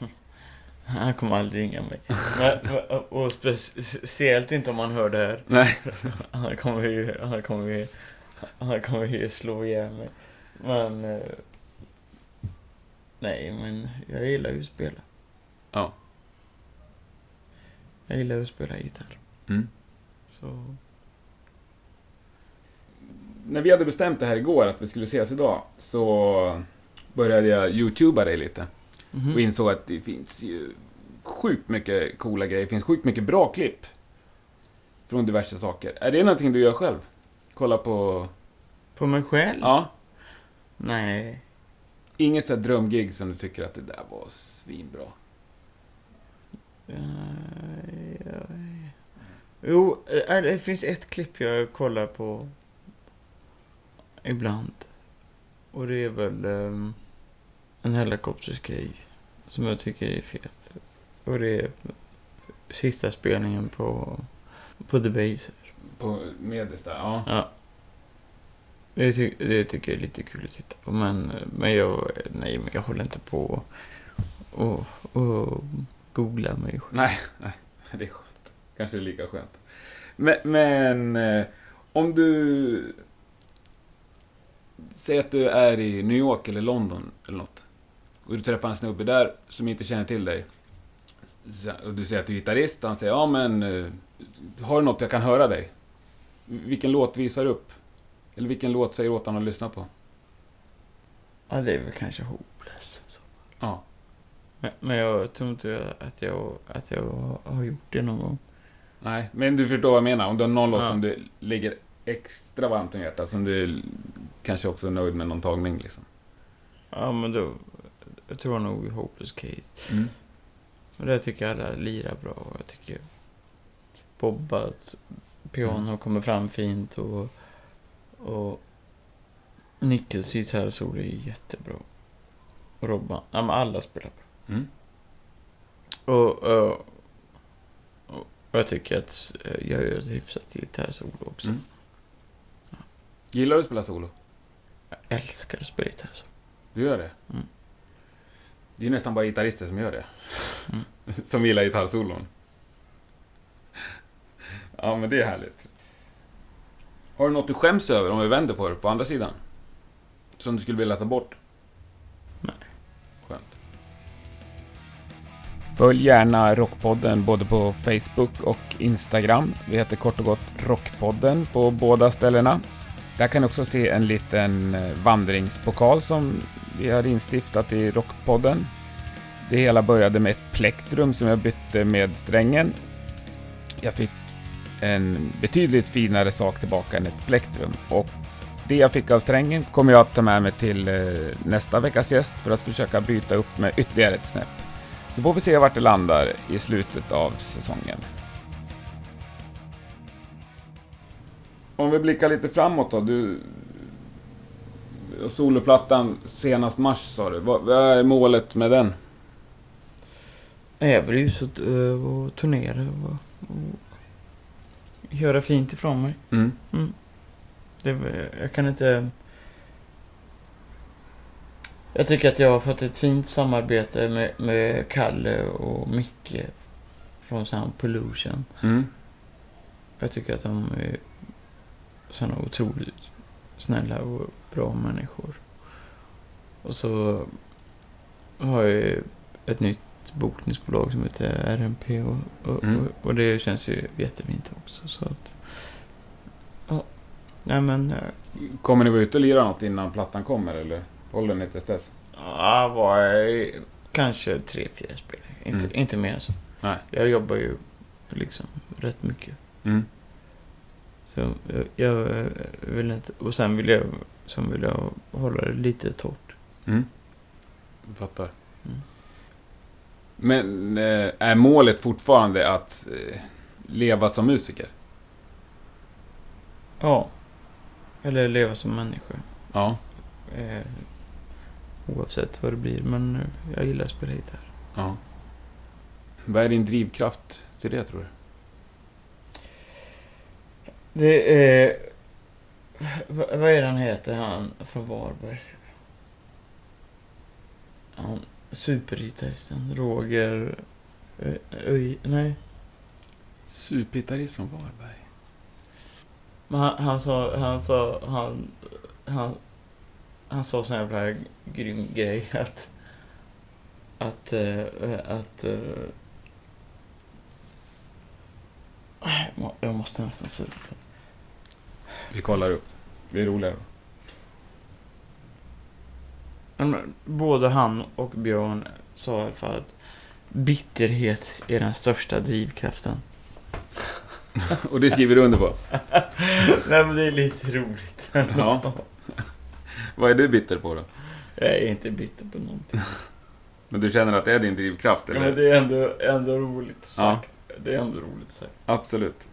Han kommer aldrig ringa mig. Men, och speciellt inte om han hör det här. Nej. Han kommer ju, han kommer ju, han kommer ju slå ihjäl mig. Men... eh, Nej, men jag gillar ju att spela. Ja. Jag gillar att spela gitarr. Mm. Så... När vi hade bestämt det här igår, att vi skulle ses idag, så började jag youtuba dig lite. Mhm. Och insåg att det finns ju sjukt mycket coola grejer. Det finns sjukt mycket bra klipp. Från diverse saker. Är det någonting du gör själv? Kolla på... På mig själv? Ja. Nej. Inget så här drömgig som du tycker att det där var svinbra. Ja, ja. Jo, eh, det finns ett klipp jag kollar på ibland. Och det är väl ehm, en helikoptersgrej som jag tycker är fet. Och det är sista spelningen på, på The Base. På Medis där, ja. Ja. Det, ty det tycker jag är lite kul att titta på. Men, men jag, nej, men jag håller inte på och, och, och googla mig själv. Nej, nej, det är skönt. Kanske lika skönt. Men, men eh, om du... Säg att du är i New York eller London eller något. Och du träffar en snubbe där som inte känner till dig. Och du säger att du är gitarrist. Han säger, ja men... eh, Har du något jag kan höra dig? Vilken låt visar upp? Eller vilken låt säger åt honom att lyssna på? Ja, det är väl kanske hopeless. Så. Ja. Men, men jag tror inte att jag, att jag har gjort det någon gång. Nej, men du förstår vad jag menar. Om du har någon låt Ja. som du ligger extra varmt om hjärtat, som du kanske också är nöjd med någon tagning liksom. Ja, men då... Jag tror nog Hopeless Case. Mm. Men det tycker jag alla lirar bra. och Jag tycker Bobbas piano Mm. kommer fram fint och... Och... Nickels gitarrsolo är jättebra. Och Robban. Ja, men alla spelar bra. Mm. Och, och, och jag tycker att jag gör ett hyfsat gitarrsolo också. Mm. Gillar du att spela solo? Jag älskar att spela gitarrsolo. Du gör det? Mm. Det är nästan bara gitarrister som gör det. Mm. som gillar gitarrsolon. Ja, men det är härligt. Har du något du skäms över om vi vänder på det, på andra sidan? Som du skulle vilja ta bort? Nej. Skönt. Följ gärna Rockpodden både på Facebook och Instagram. Vi heter kort och gott Rockpodden på båda ställena. Där kan ni också se en liten eh, vandringspokal som vi har instiftat i Rockpodden. Det hela började med ett plektrum som jag bytte med strängen. Jag fick en betydligt finare sak tillbaka än ett plektrum och det jag fick av strängen kommer jag att ta med mig till eh, nästa veckas gäst för att försöka byta upp med ytterligare ett snäpp. Så får vi se vart det landar i slutet av säsongen. Om vi blickar lite framåt då. Du... Soloplattan senast mars sa du. Vad, är målet med den? Jag vill ju att, och turnera och, och göra fint ifrån mig. Mm. Det, jag kan inte... Jag tycker att jag har fått ett fint samarbete med, med Kalle och Micke från Sound Pollution. Mm. Jag tycker att de är sådana otroligt snälla och bra människor. Och så har jag ett nytt ett bokningsbolag som heter RMP och, och, Mm. och, och det känns ju jättefint också. Så att, ja, nej men, eh, Kommer ni vara ute och lira något innan plattan kommer eller håller ni tills dess? ja, var kanske tre, fyra spel. Inte, Mm. inte mer än så. Nej. Jag jobbar ju liksom rätt mycket. Mm. Så jag, jag eh, vill inte, och sen vill jag, sen vill jag hålla det lite torrt. Mm. Fattar. Men eh, är målet fortfarande att eh, leva som musiker? Ja. Eller leva som människa. Ja. Eh, oavsett vad det blir. Men jag gillar att spela gitarr. ja. Vad är din drivkraft till det tror du? Det är... Vad är han heter, han från Varberg? Han, supergitarristen. Roger... eh, Öj, nej. Supergitarrist från Varberg. Men han, han sa, han sa, han, han, han sa sån jävla grym grej att, att, eh, att, eh, jag må- jag måste nästan sluta. Vi kollar upp. Det är roligare. Men Både han och Björn sa i alla fall att bitterhet är den största drivkraften. Och det skriver du under på? Nej men det är lite roligt. Ja. Vad är du bitter på då? Jag är inte bitter på någonting. Men du känner att det är din drivkraft Ja, eller? men det är ändå, ändå roligt sagt. Det är ändå roligt sagt. Absolut.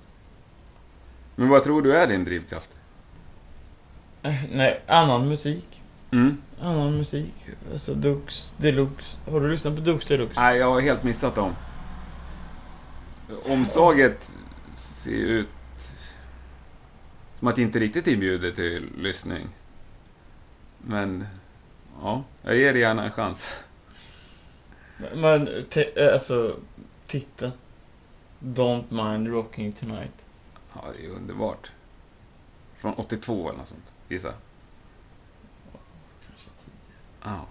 Men vad tror du är din drivkraft? Nej, annan musik. Mm. Annan musik. Alltså Dux Deluxe. Har du lyssnat på Dux Deluxe? Nej, jag har helt missat dem. Omslaget ser ut som att det inte riktigt inbjuder till lyssning. Men, ja, jag ger det gärna en chans. Men eh, alltså, titeln. Don't mind rocking tonight. Ja, det är underbart. Från 82 eller något sånt, gissa. Ja.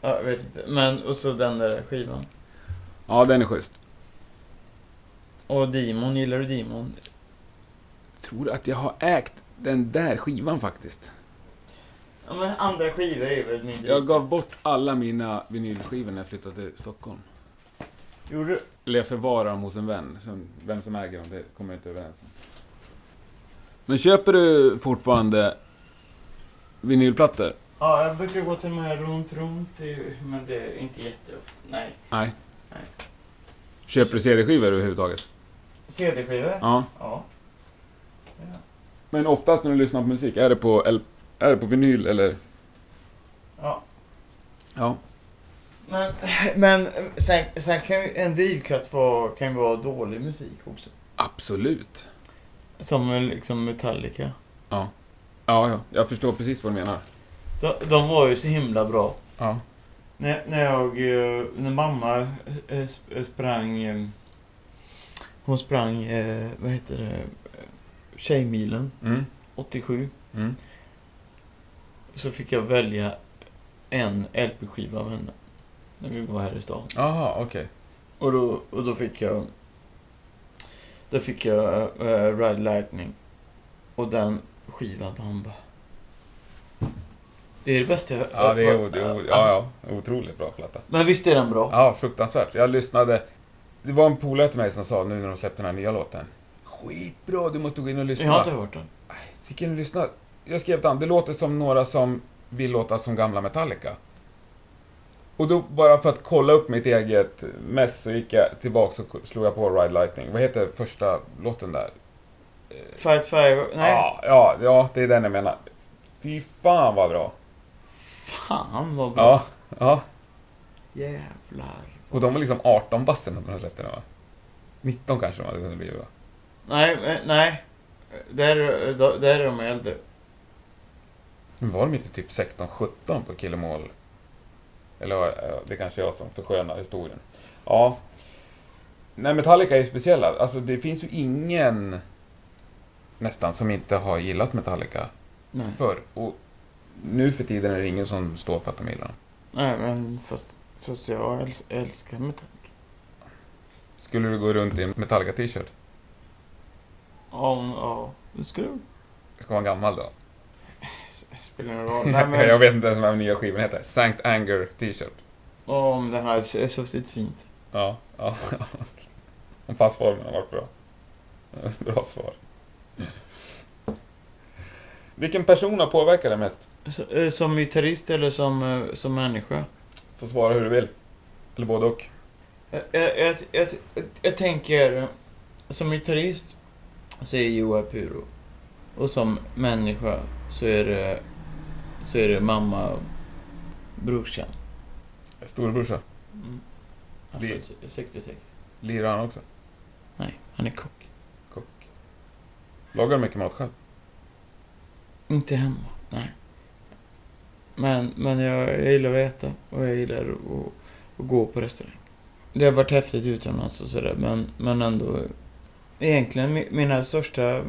Ja, jag vet inte. Men, och så den där skivan. ja, den är schysst. Och Demon, gillar du Demon? Tror att jag har ägt den där skivan faktiskt. Ja men andra skivor är väl min Jag gav bort alla mina vinylskivor när jag flyttade till Stockholm. Gjorde du? Eller jag förvarar dem hos en vän. Som, vem som äger dem, det kommer jag inte överens om. Men köper du fortfarande vinylplattor? Ja, jag brukar gå till de här runt, runt. i- Men det är inte jätteofta. Nej. Nej. Nej. Köper du CD-skivor överhuvudtaget? CD-skivor? Ja. Ja. ja. Men oftast när du lyssnar på musik, är det på, L- är det på vinyl eller? Ja. Ja. Men, men sen, sen kan ju en drivkraft vara, kan ju vara dålig musik också. Absolut. Som liksom Metallica. Ja. Ja, ja. Jag förstår precis vad du menar. De, de var ju så himla bra. Ja. När, när jag, eh, när mamma eh, sp- sprang, eh, hon sprang, vad heter det, Tjejmilen, Mm. 87. Mm. Så fick jag välja en LP-skiva av henne. När vi var här i stan. Jaha, okej. Och då, och då fick jag, då fick jag uh, Ride Lightning. Och den skivan, man bara... Det är det bästa jag Ja, det är, det är, ja, ja. Otroligt bra platta. Men visst är den bra? Ja, fruktansvärt. Jag lyssnade. Det var en polare till mig som sa nu när de släppte den här nya låten. Skitbra, du måste gå in och lyssna. jag har inte hört den. Gick in och lyssna. Jag skrev till det låter som några som vill låta som gamla Metallica. Och då, bara för att kolla upp mitt eget mess, så gick jag tillbaks och slog jag på Ride Lightning. Vad heter första låten där? Fight Fire? Nej. Ja, ja, ja, det är den jag menar. Fy fan vad bra. Fan vad bra. Ja, ja. Jävlar. Och de var liksom 18 bassen när de släppte den va? 19 kanske de hade kunnat bli va? Nej, men- nej. Där, där, är de äldre. Men var de inte typ 16-17 på Killemål? Eller ja, det kanske är jag som förskönar historien. Ja. Nej, Metallica är ju speciella. Alltså det finns ju ingen nästan som inte har gillat Metallica Nej. förr. Och nu för tiden är det ingen som står för att de gillar dem. Nej, men fast, Fast jag äls- älskar metall. Skulle du gå runt i en Metallica-t-shirt? Ja, ja. Det skulle Ska vara gammal då? spelar ingen roll. Nej, men Jag vet inte ens vad den nya skivan heter. Sankt Anger t-shirt. om det här är suttit fint. Ja, ja. Om passformen har varit bra. Bra svar. Vilken person har påverkat dig mest? Eh, Som gitarrist eller som, eh, som människa? Får svara hur du vill. Eller både och. Jag, jag, jag, jag, jag tänker, som gitarrist så är det Joa Puro. Och som människa så är det, så är det mamma, brorsan. Storebrorsa. Mm. Han föddes 66. Lirar han också? Nej, han är kock. Kock. Lagar du mycket mat själv? Inte hemma, nej. Men, men jag, jag gillar att äta och jag gillar att, att gå på restaurang. Det har varit häftigt utomlands och sådär, men, men ändå... Egentligen mi- mina största,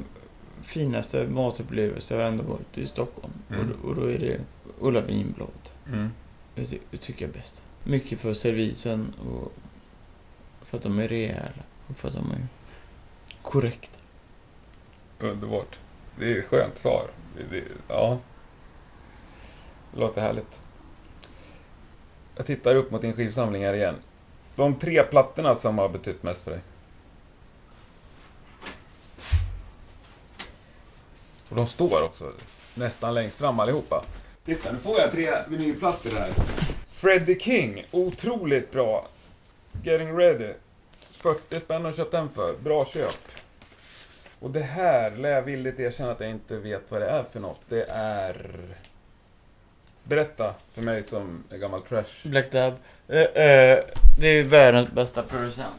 finaste matupplevelser har ändå varit i Stockholm. Mm. Och, då- och då är det Ulla Vinblad. Mm. Det, det tycker jag är bäst. Mycket för servisen och för att de är rejäla och för att de är korrekta. Underbart. Det är ett skönt svar. Det, det, ja. Låter härligt. Jag tittar upp mot din skivsamling här igen. De tre plattorna som har betytt mest för dig? Och de står också nästan längst fram allihopa. Titta, nu får jag tre vinylplattor här. Freddie King, otroligt bra. Getting Ready. 40 spänn har köpt den för. Bra köp. Och det här lär jag villigt erkänna att jag inte vet vad det är för något. Det är... Berätta för mig som är gammal trash. Black Dab. Eh, eh, det är världens bästa producent.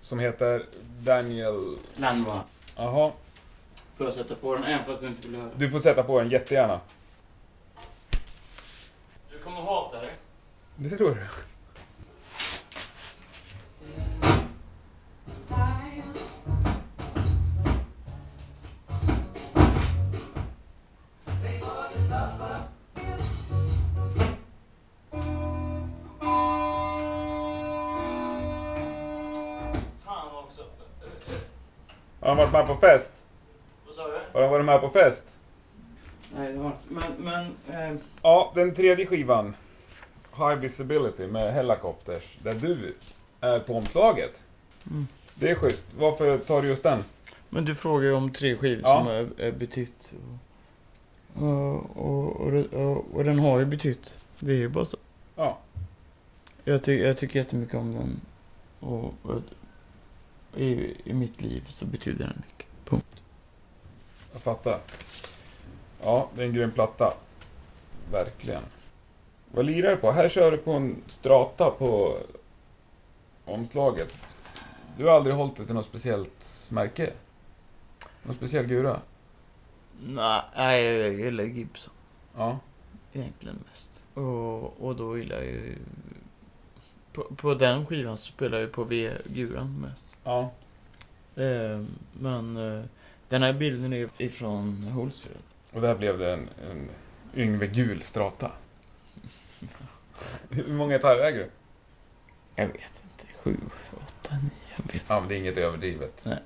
Som heter Daniel... Landva. Jaha, Får jag sätta på den även fast du inte vill höra? du får sätta på den jättegärna. Du kommer hata det. Det tror du? Har han varit med på fest? Vad sa du? Har han varit med på fest? Nej, det var inte. Men, men... Eh, Ja, den tredje skivan. High Visibility med Hellacopters. Där du är på omslaget. Mm. Det är schysst. Varför tar du just den? men du frågar ju om tre skivor Ja. som har är betytt. Och, och, och, och, och den har ju betytt. Det är ju bara så. Ja. Jag, ty, jag tycker jättemycket om den. Och, och i, i mitt liv så betyder den mycket. Punkt. Jag fattar. Ja, det är en grym platta. Verkligen. Vad lirar du på? Här kör du på en strata på omslaget. Du har aldrig hållit dig till något speciellt märke? Någon speciell gura? Nej, jag gillar Gibson. Ja. Egentligen mest. Och, och då gillar jag ju... På, på den skivan så spelar jag på V-guran mest. Ja. Eh, men eh, den här bilden är ifrån Hultsfred. Och där blev det en, en Yngve gul strata. Hur många gitarrer äger du? Jag vet inte. Sju, åtta, nio. Jag vet Ja, men det är inget överdrivet. Nej.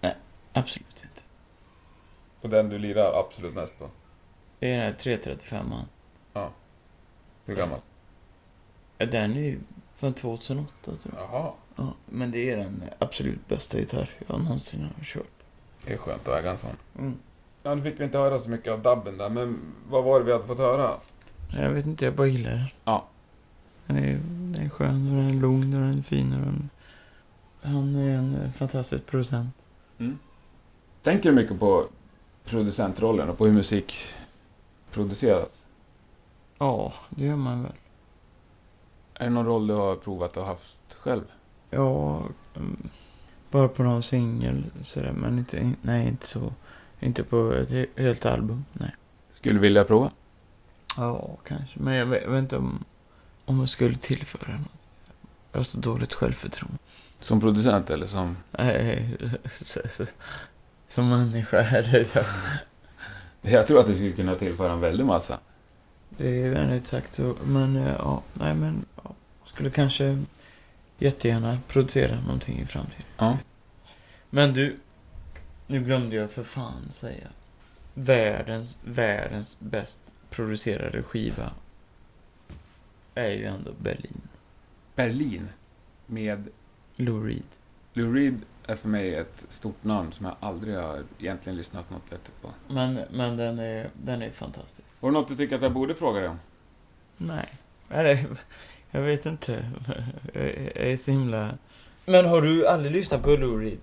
Nej. absolut inte. Och den du lirar absolut mest på? Det är den här 335 Hur gammal? Ja, Den är ju från 2008 tror jag. Jaha. Ja, men det är den absolut bästa gitarr jag någonsin har kört. Det är skönt att äga en sån. Mm. Ja, nu fick vi inte höra så mycket av dubben där, men vad var det vi hade fått höra? Jag vet inte, jag bara gillar den. Ja. Den är, den är skön och den är lugn och den är fin och den... Han är en fantastisk producent. Tänker du mycket på producentrollen och på hur musik produceras? Ja, det gör man väl. Är det någon roll du har provat och haft själv? Ja, mm, bara på någon singel sådär, men inte, nej, inte så. Inte på ett he- helt album, nej. Skulle du vilja prova? Ja, kanske. Men jag vet, jag vet inte om, om jag skulle tillföra något. Jag har så dåligt självförtroende. Som producent eller som... Nej, som människa eller jag. Jag tror att du skulle kunna tillföra en väldig massa. Det är vänligt sagt så, men eh, ja, nej men, ja. Skulle kanske jättegärna producera någonting i framtiden. Ja. Men du, nu glömde jag för fan säga. Världens, världens bäst producerade skiva är ju ändå Berlin. Berlin med Lou Reed. Lou Reed är för mig ett stort namn som jag aldrig har egentligen lyssnat något vettigt på. Men, men den, är, den är fantastisk. Var det något du tycker att jag borde fråga dig om? Nej. Eller, jag vet inte. Jag är- så himla... Men har du aldrig lyssnat på Lou Reed?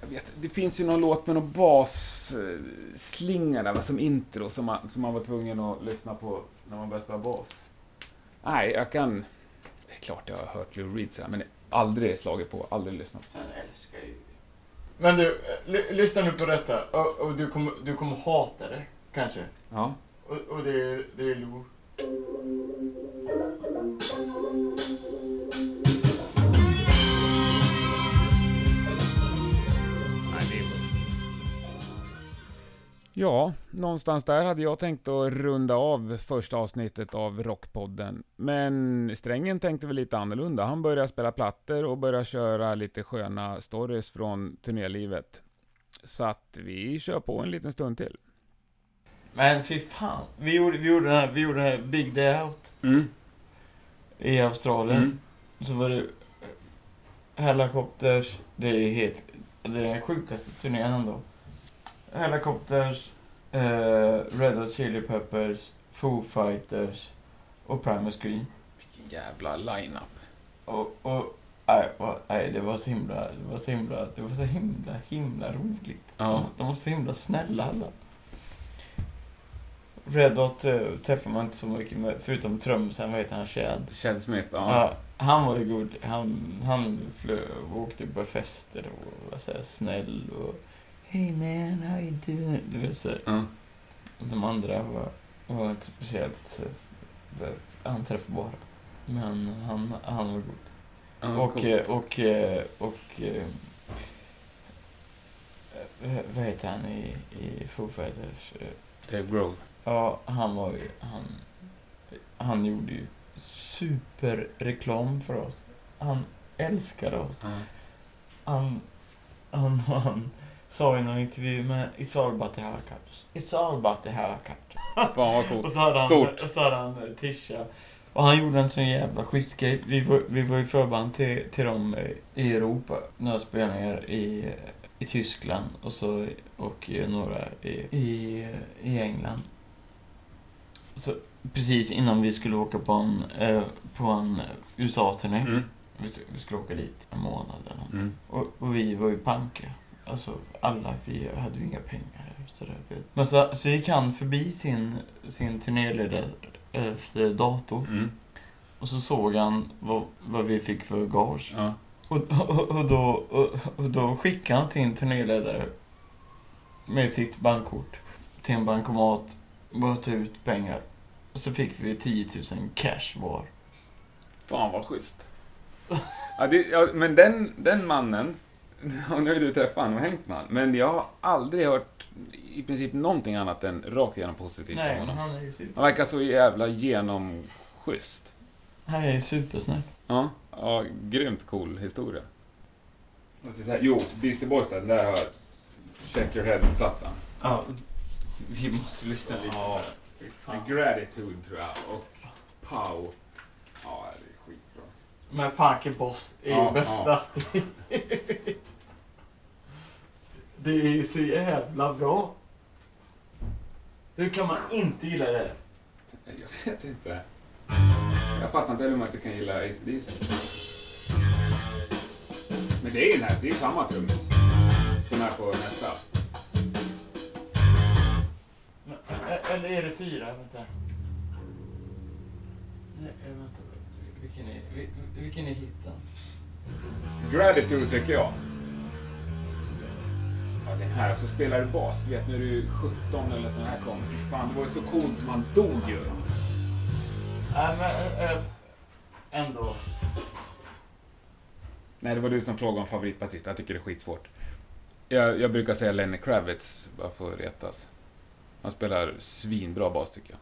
Jag vet, det finns ju någon låt med någon basslinga där som intro som man, som man var tvungen att lyssna på när man började spela bas. Nej, jag kan... Det är klart jag har hört Lou Reed sådär, men aldrig slagit på, aldrig lyssnat. Sen älskar ju... Men du, l- lyssna nu på detta. Och, och du, kommer, du kommer hata det, kanske. Ja. Och, och det, är, det är Lou. Ja, någonstans där hade jag tänkt att runda av första avsnittet av Rockpodden. Men Strängen tänkte väl lite annorlunda. Han började spela plattor och började köra lite sköna stories från turnélivet. Så att vi kör på en liten stund till. Men fy fan. Vi gjorde, vi gjorde, den, här, vi gjorde den här Big Day Out Mm. i Australien. Mm. Så var det eh, Helicopters. Det är helt... Det är den sjukaste turnén ändå. Helicopters, eh, Red Hot Chili Peppers, Foo Fighters och Primus Screen. Vilken jävla line-up. Och, och nej, nej, det var så himla, det var så himla, det var så himla, himla roligt. Ja. De, var så himla snälla alla. Red Hot eh, träffar man inte så mycket med, förutom trumsen, vad heter han, Chad? Chad Smith, ja. Ja, han var ju god. Han, han flö, åkte på fester och var så här snäll och Hey man, how you doing? Du vet så. Och De andra var, var inte speciellt eh, han träffade bara. Men han, han var god. ja och, eh, och, eh, och, eh, eh, vad heter han i, i Foo Fighters? Dave Grohl. Ja, han var ju, han, han gjorde ju superreklam för oss. Han älskade oss. Ja. Han, han, han sa i någon intervju med It's all about the haircut. It's all about the haircut. Fan vad Och coolt. så hade han, Stort. och så hade han eh, Tisha. Och han gjorde en sån jävla schysst. Vi var, vi var ju förband till, till dem eh, i Europa. Några spelningar i, i Tyskland och så och eh, några i, i, i England. Så precis innan vi skulle åka på en, eh, på en USA-turné. Mm. Vi, sk- vi skulle åka dit en månad eller något. Mm. Och, och vi var ju panka. Alltså alla, vi hade ju inga pengar. Så där. Men så, så gick han förbi sin, sin turnéledares dator. Mm. Och så såg han vad, vad vi fick för gage. Ja. Och, och, och, då, och, och då skickade han sin turnéledare med sitt bankkort till en bankomat och tog ut pengar. Och så fick vi 10 000 cash var. Fan vad schysst. Ja, det, ja, men den, den mannen, och nu har du träffat honom och hängt med honom, men jag har aldrig hört i princip någonting annat än rakt igenom positivt om honom. han är ju super, Han verkar så jävla genomschysst. han är ju supersnäll. Ja, ja grymt cool historia. Jo, Beastie Boys där, där har Check Your Head-plattan. Ja, vi måste lyssna lite. Ja. Gratitude tror jag, och Pow. Ja, det är skitbra. Men Funky Boss är Ja, ju bästa. det är ju så jävla bra. Hur kan man inte gilla det? Jag vet inte. Jag fattar inte hur man inte kan gilla AC/DC. Men det är ju den här, det är samma trummis som är på nästa. Eller är det fyra? Vänta. Nej, vänta. Vilken är, vil- vilken är hitten? Gratitude tycker jag. Ja, den här, och så spelar du bas. Du vet när du är 17 eller när den här kom. Fan, det var ju så coolt som han dog ju. Nej, men äh, ändå. Nej, det var du som frågade om favoritbasist. Jag tycker det är skitsvårt. Jag, jag brukar säga Lenny Kravitz, bara för att retas. Han spelar svinbra bas tycker jag.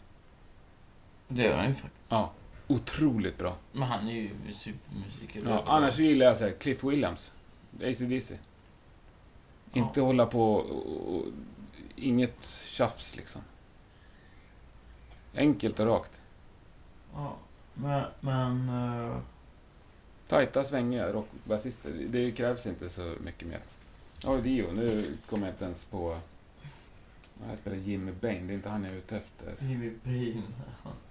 Det gör han ju faktiskt. Ja. Otroligt bra. Men han är ju supermusiker. Ja, annars så gillar jag så här, Cliff Williams. AC/DC. Inte hålla på och, och, Inget tjafs liksom. Enkelt och rakt. Ja, men... men uh... Tajta, svängiga rockbasister. Det krävs inte så mycket mer. Ja, oh, Dio. Nu kommer jag inte ens på... Jag spelar Jimmy Bain. Det är inte han jag är ute efter. Jimmy Bain.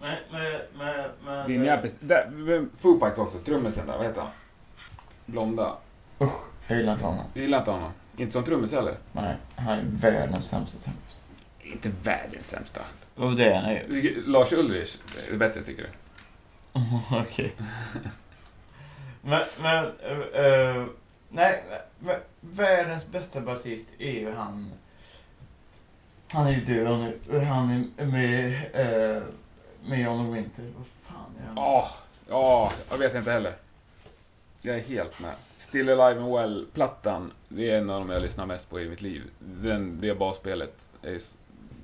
men, men, men... men Vinjapis. Där, Foo Fighters också. Trummisen där. Vad heter han? Blonda. Usch. Jag gillar inte honom. Du gillar inte honom? Inte som trummis heller? Nej, han är världens sämsta trummis. Inte världens sämsta. Och det är han ju. Lars Ulrich är bättre, tycker du? Okej. men, men... Uh, nej, men, världens bästa basist är ju han... Han är ju död nu. Han är med, uh, med John Winter. Vad fan är han? Ja, oh, oh, jag vet inte heller. Jag är helt med. Still Alive and Well-plattan, det är en av de jag lyssnar mest på i mitt liv. Den, det basspelet är...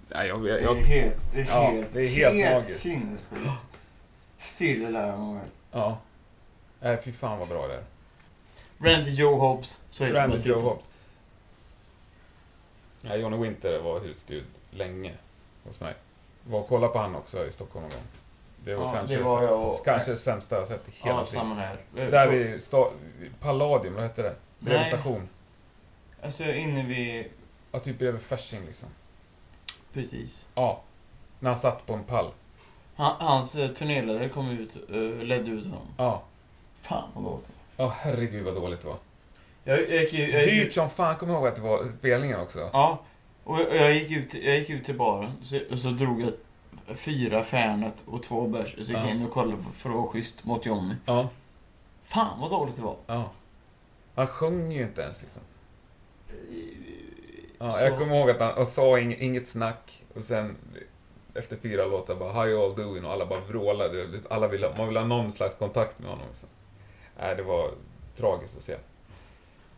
Nej, jag, jag, jag, det är helt, det är ja, helt, det är helt, helt magiskt. sinnessjukt. Still Alive and Well. Ja. Nej, fy fan vad bra det är. Randy Joe Hobbs. Så heter Randy Joe Hobbs. Ja, Johnny Winter var husgud länge hos mig. Var och kollade på han också i Stockholm någon gång. Det var Ja, kanske, det var jag och- kanske sämsta jag sett i hela Ja, samma här. Där vid sta- Palladium, vad hette det? Bredvid station. Alltså inne vid... Ja, typ bredvid Fasching liksom. Precis. Ja. När han satt på en pall. Han, hans eh, turnéledare kom ut, uh, ledde ut honom. Ja. Fan vad dåligt. Ja, herregud vad dåligt det var. Jag, jag jag Dyrt som fan, kommer ihåg att det var spelningen också. Ja. Och jag, gick ut, jag gick ut till baren. Så, och så drog jag fyra Fernet och två bärs. Så gick jag Ja. in och kollade för, att vara schysst mot Johnny. Ja. Fan vad dåligt det var. Ja. Han sjöng ju inte ens liksom. Ja, jag kommer ihåg att han och sa ing, inget snack och sen efter fyra låtar bara How you all doing och alla bara vrålade. Alla ville, man ville ha någon slags kontakt med honom. Så. Nej, det var tragiskt att se.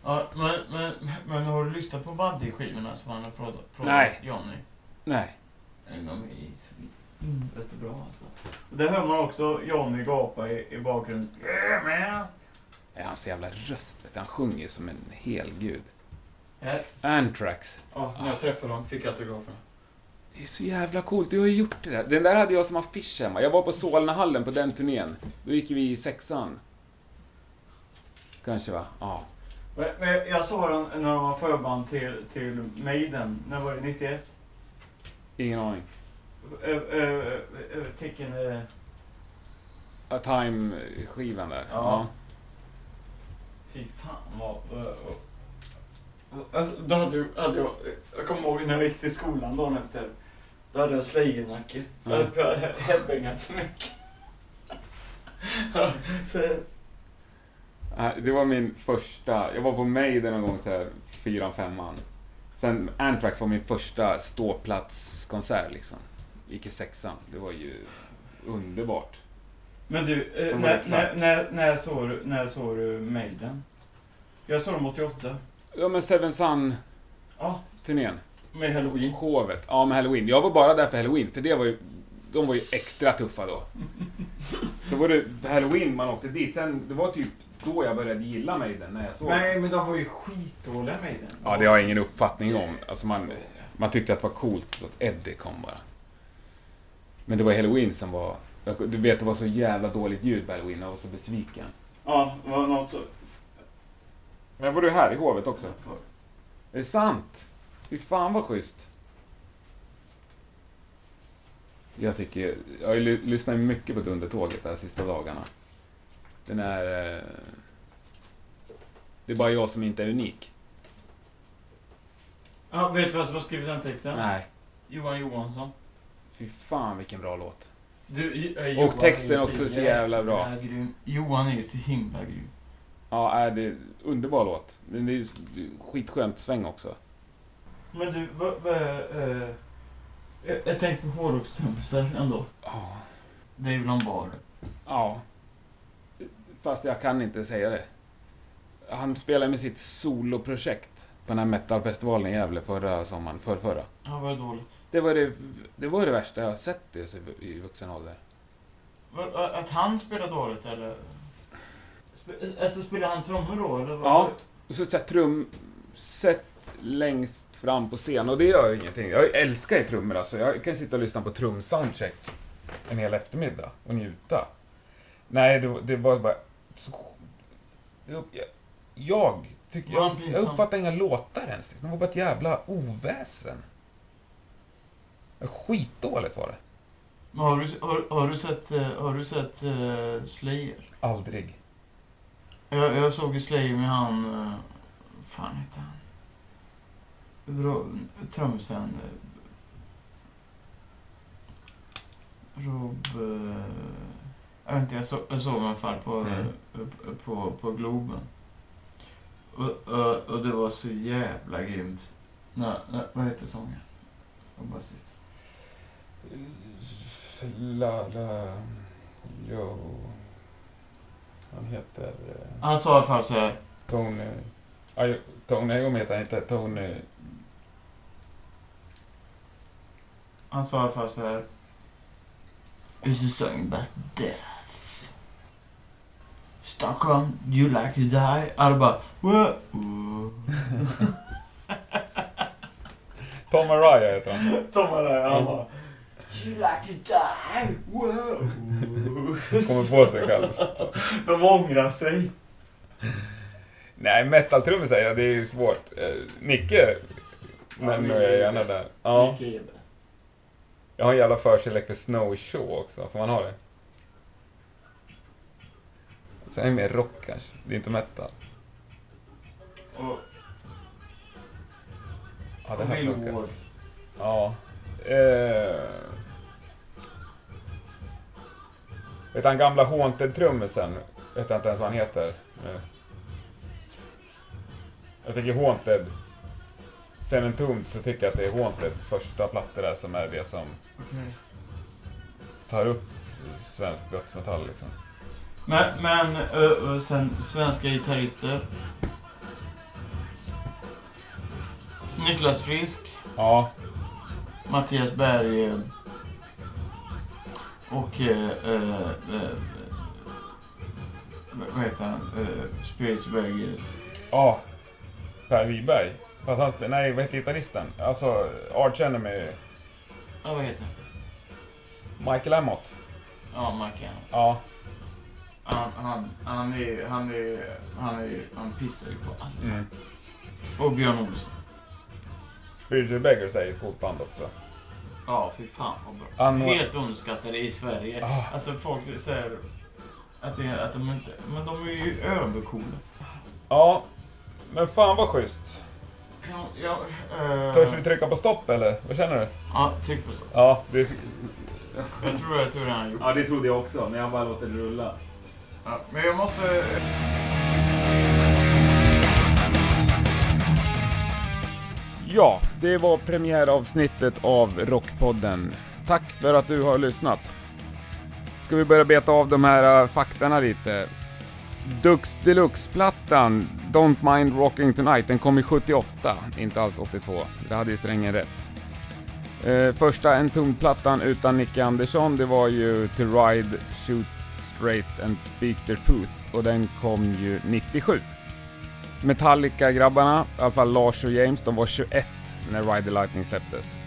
Ja, men, men, men har du lyssnat på Buddy-skivorna som han har pratat, pratat Nej. Johnny? Nej. De är så helvete bra alltså. Där hör man också Johnny gapa i, i bakgrunden. Yeah, man. Ja, hans jävla röst, vet du, han sjunger som en hel gud. Ja, Anthrax. ja, när jag träffade dem fick jag autografen. Det är så jävla coolt, du har ju gjort det där. Den där hade jag som affisch hemma. Jag var på Solnahallen på den turnén. Då gick vi i sexan. Kanske va? Ja. Men, men jag såg dem när de var förband till, till Maiden. När var det? 91? Ingen aning. Ö, ö, Tecken... ö, A Time-skivan där. Ja. Fy fan vad... ö. Alltså, då hade jag, hade jag, jag kommer ihåg när jag gick till skolan dagen efter. Då hade jag slöjernacke. Ja. Jag hade headbangat så mycket. Så, Det var min första, jag var på Maiden någon gång så här, fyran, femman. Sen Anthrax var min första ståplatskonsert liksom. Gick i sexan. Det var ju underbart. men du, eh, när, när, när, när, såg du, när såg du Maiden? Jag såg dem 88. Ja men Seven Sun-turnén. Ja, med Halloween. Hovet. Ja, med Halloween. Jag var bara där för Halloween, för det var ju... De var ju extra tuffa då. Så var det Halloween man åkte dit. Sen, det var typ då jag började gilla Maiden, när jag såg Nej, men de var ju skitdåliga Maiden. Ja, det har jag ingen uppfattning om. Alltså man, man tyckte att det var coolt att Eddie kom bara. Men det var Halloween som var... Du vet, det var så jävla dåligt ljud på Halloween. Jag var så besviken. Ja, det var något så... Men var du här i Hovet också? För. Är det sant? Fy fan vad schysst. Jag tycker... Jag har ju ly- lyssnat mycket på Dundertåget de här sista dagarna. Den är... Eh, det är bara jag som inte är unik. Ja, vet du vem som har skrivit den texten? Nej. Johan Johansson. Fy fan vilken bra låt. Du, eh, Och texten är ju också så jävla bra. Johan är ju så himla grym. Ja, är det är underbar låt. Men det är ju det är skitskönt sväng också. Men du, vad... vad eh, jag, jag tänkte på hårdrockstrumpisar ändå. Ja. Dave Lombard. Ja. Fast jag kan inte säga det. Han spelar med sitt soloprojekt. på den här metalfestivalen i Gävle förra sommaren, förrförra. Ja, var det dåligt? Det var det, det var det värsta jag har sett det i vuxen ålder. Var- Att han spelar dåligt eller? Alltså spelar han trummor då eller? vad? Ja. Och så, så här, trumset längst fram på scen och det gör ju ingenting. Jag älskar ju trummor alltså. Jag kan sitta och lyssna på trumsoundcheck en hel eftermiddag och njuta. Nej, det, det var bara... Jag, tycker, jag, jag uppfattar inga låtar ens. liksom. Det var bara ett jävla oväsen. Skitdåligt var det. Men Har du, har, har du sett, eh, har du sett uh, Slayer? Aldrig. Jag, jag såg ju Slayer med han... Uh, fan heter han? Trummisen. Rob... eh, jag vet inte, jag, så, jag såg alla fall på, Mm. på, på Globen. Och, och, och det var så jävla grymt. Nej, nej, vad heter sången? Och bara sist. La, la, jo. Han heter... eh, Han sa i alla fall så här. Tony... Aj, Tony Iommi heter han inte. Tony... Han sa i alla fall så här. Is a song about death. Stockholm, you like to die? Alla bara... "Whoa." Tom Araya heter han. Var där, han bara... You like to die? Whoa. Kommer på sig själv. De ångrar sig. Nej, metal-trummor säger jag, det är ju svårt. Eh, Nicke nämner jag gärna där. Ja. Micke är bäst. Jag har en jävla förkärlek för Snow Show också. Får man ha det? Sen är mer rock kanske. Det är inte metal. Och, Ja, det här funkar. Ja. Eh. Vet han gamla Haunted-trummisen? Vet jag inte ens vad han heter. nu. Jag tycker Haunted. Sen en tomt så tycker jag att det är Haunteds första plattor där som är det som tar upp svensk dödsmetall liksom. Men, men ö, ö, sen svenska gitarrister. Niklas Frisk. Ja, Mattias Berg. eh, Och... Eh, eh, eh, vad heter han? Eh, Spiritsbergers. ja. Per Wiberg. Fast han spe- nej, vad heter gitarristen? Alltså, Arch Enemy. Ja, vad heter han? Michael Amott. Ja, Mackan. Ja. Han, han, han är han är han är han pissar ju på alla. Mm. Och Björn Olsson. Spiritual Beggars är ett coolt band också. Ja, fy fan vad bra. Anno- Helt underskattade i Sverige. Ah. Alltså folk säger att, det, att de inte... Men de är ju övercoola. Ja, men fan vad schysst. Kan, ja, eh, Törs vi trycka på stopp eller? Vad känner du? Ja, tryck på stopp. Ja, det är... Jag tror jag tror det han gjort. ja, det trodde jag också, men jag bara låter det rulla. Ja, men jag måste... Ja, det var premiäravsnittet av Rockpodden. Tack för att du har lyssnat. Ska vi börja beta av de här uh, lite? Dux Deluxe-plattan, Don't Mind Rocking Tonight, den kom i 78, inte alls 82. Det hade ju strängen rätt. Eh, första Entombed-plattan utan Nicke Andersson, det var ju To Ride, Shoot Straight and Speak the Truth och den kom ju 97. Metallica-grabbarna, i alla fall Lars och James, de var 21 när Ride the Lightning släpptes.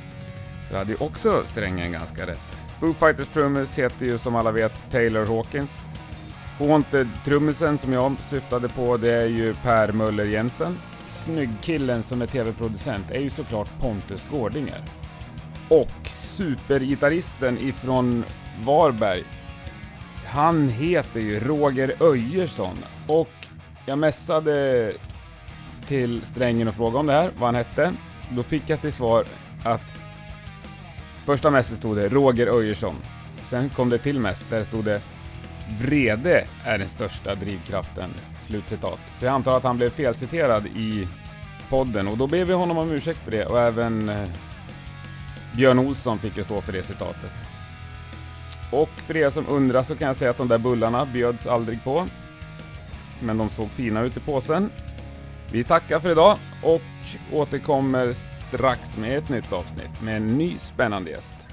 Så det hade ju också strängen ganska rätt. Foo Fighters trummis heter ju som alla vet Taylor Hawkins. Haunted-trummisen som jag syftade på, det är ju Per Möller Jensen. Snyggkillen som är tv-producent är ju såklart Pontus Gårdinger. Och supergitarristen ifrån Varberg, han heter ju Roger Öjersson och jag messade till strängen och frågade om det här, vad han hette. Då fick jag till svar att första mässet stod det Roger Öjersson. Sen kom det till mess där stod det Vrede är den största drivkraften. Slutcitat. Så jag antar att han blev felciterad i podden och då ber vi honom om ursäkt för det och även eh, Björn Olsson fick ju stå för det citatet. Och för er som undrar så kan jag säga att de där bullarna bjöds aldrig på. Men de såg fina ut i påsen. Vi tackar för idag och återkommer strax med ett nytt avsnitt med en ny spännande gäst.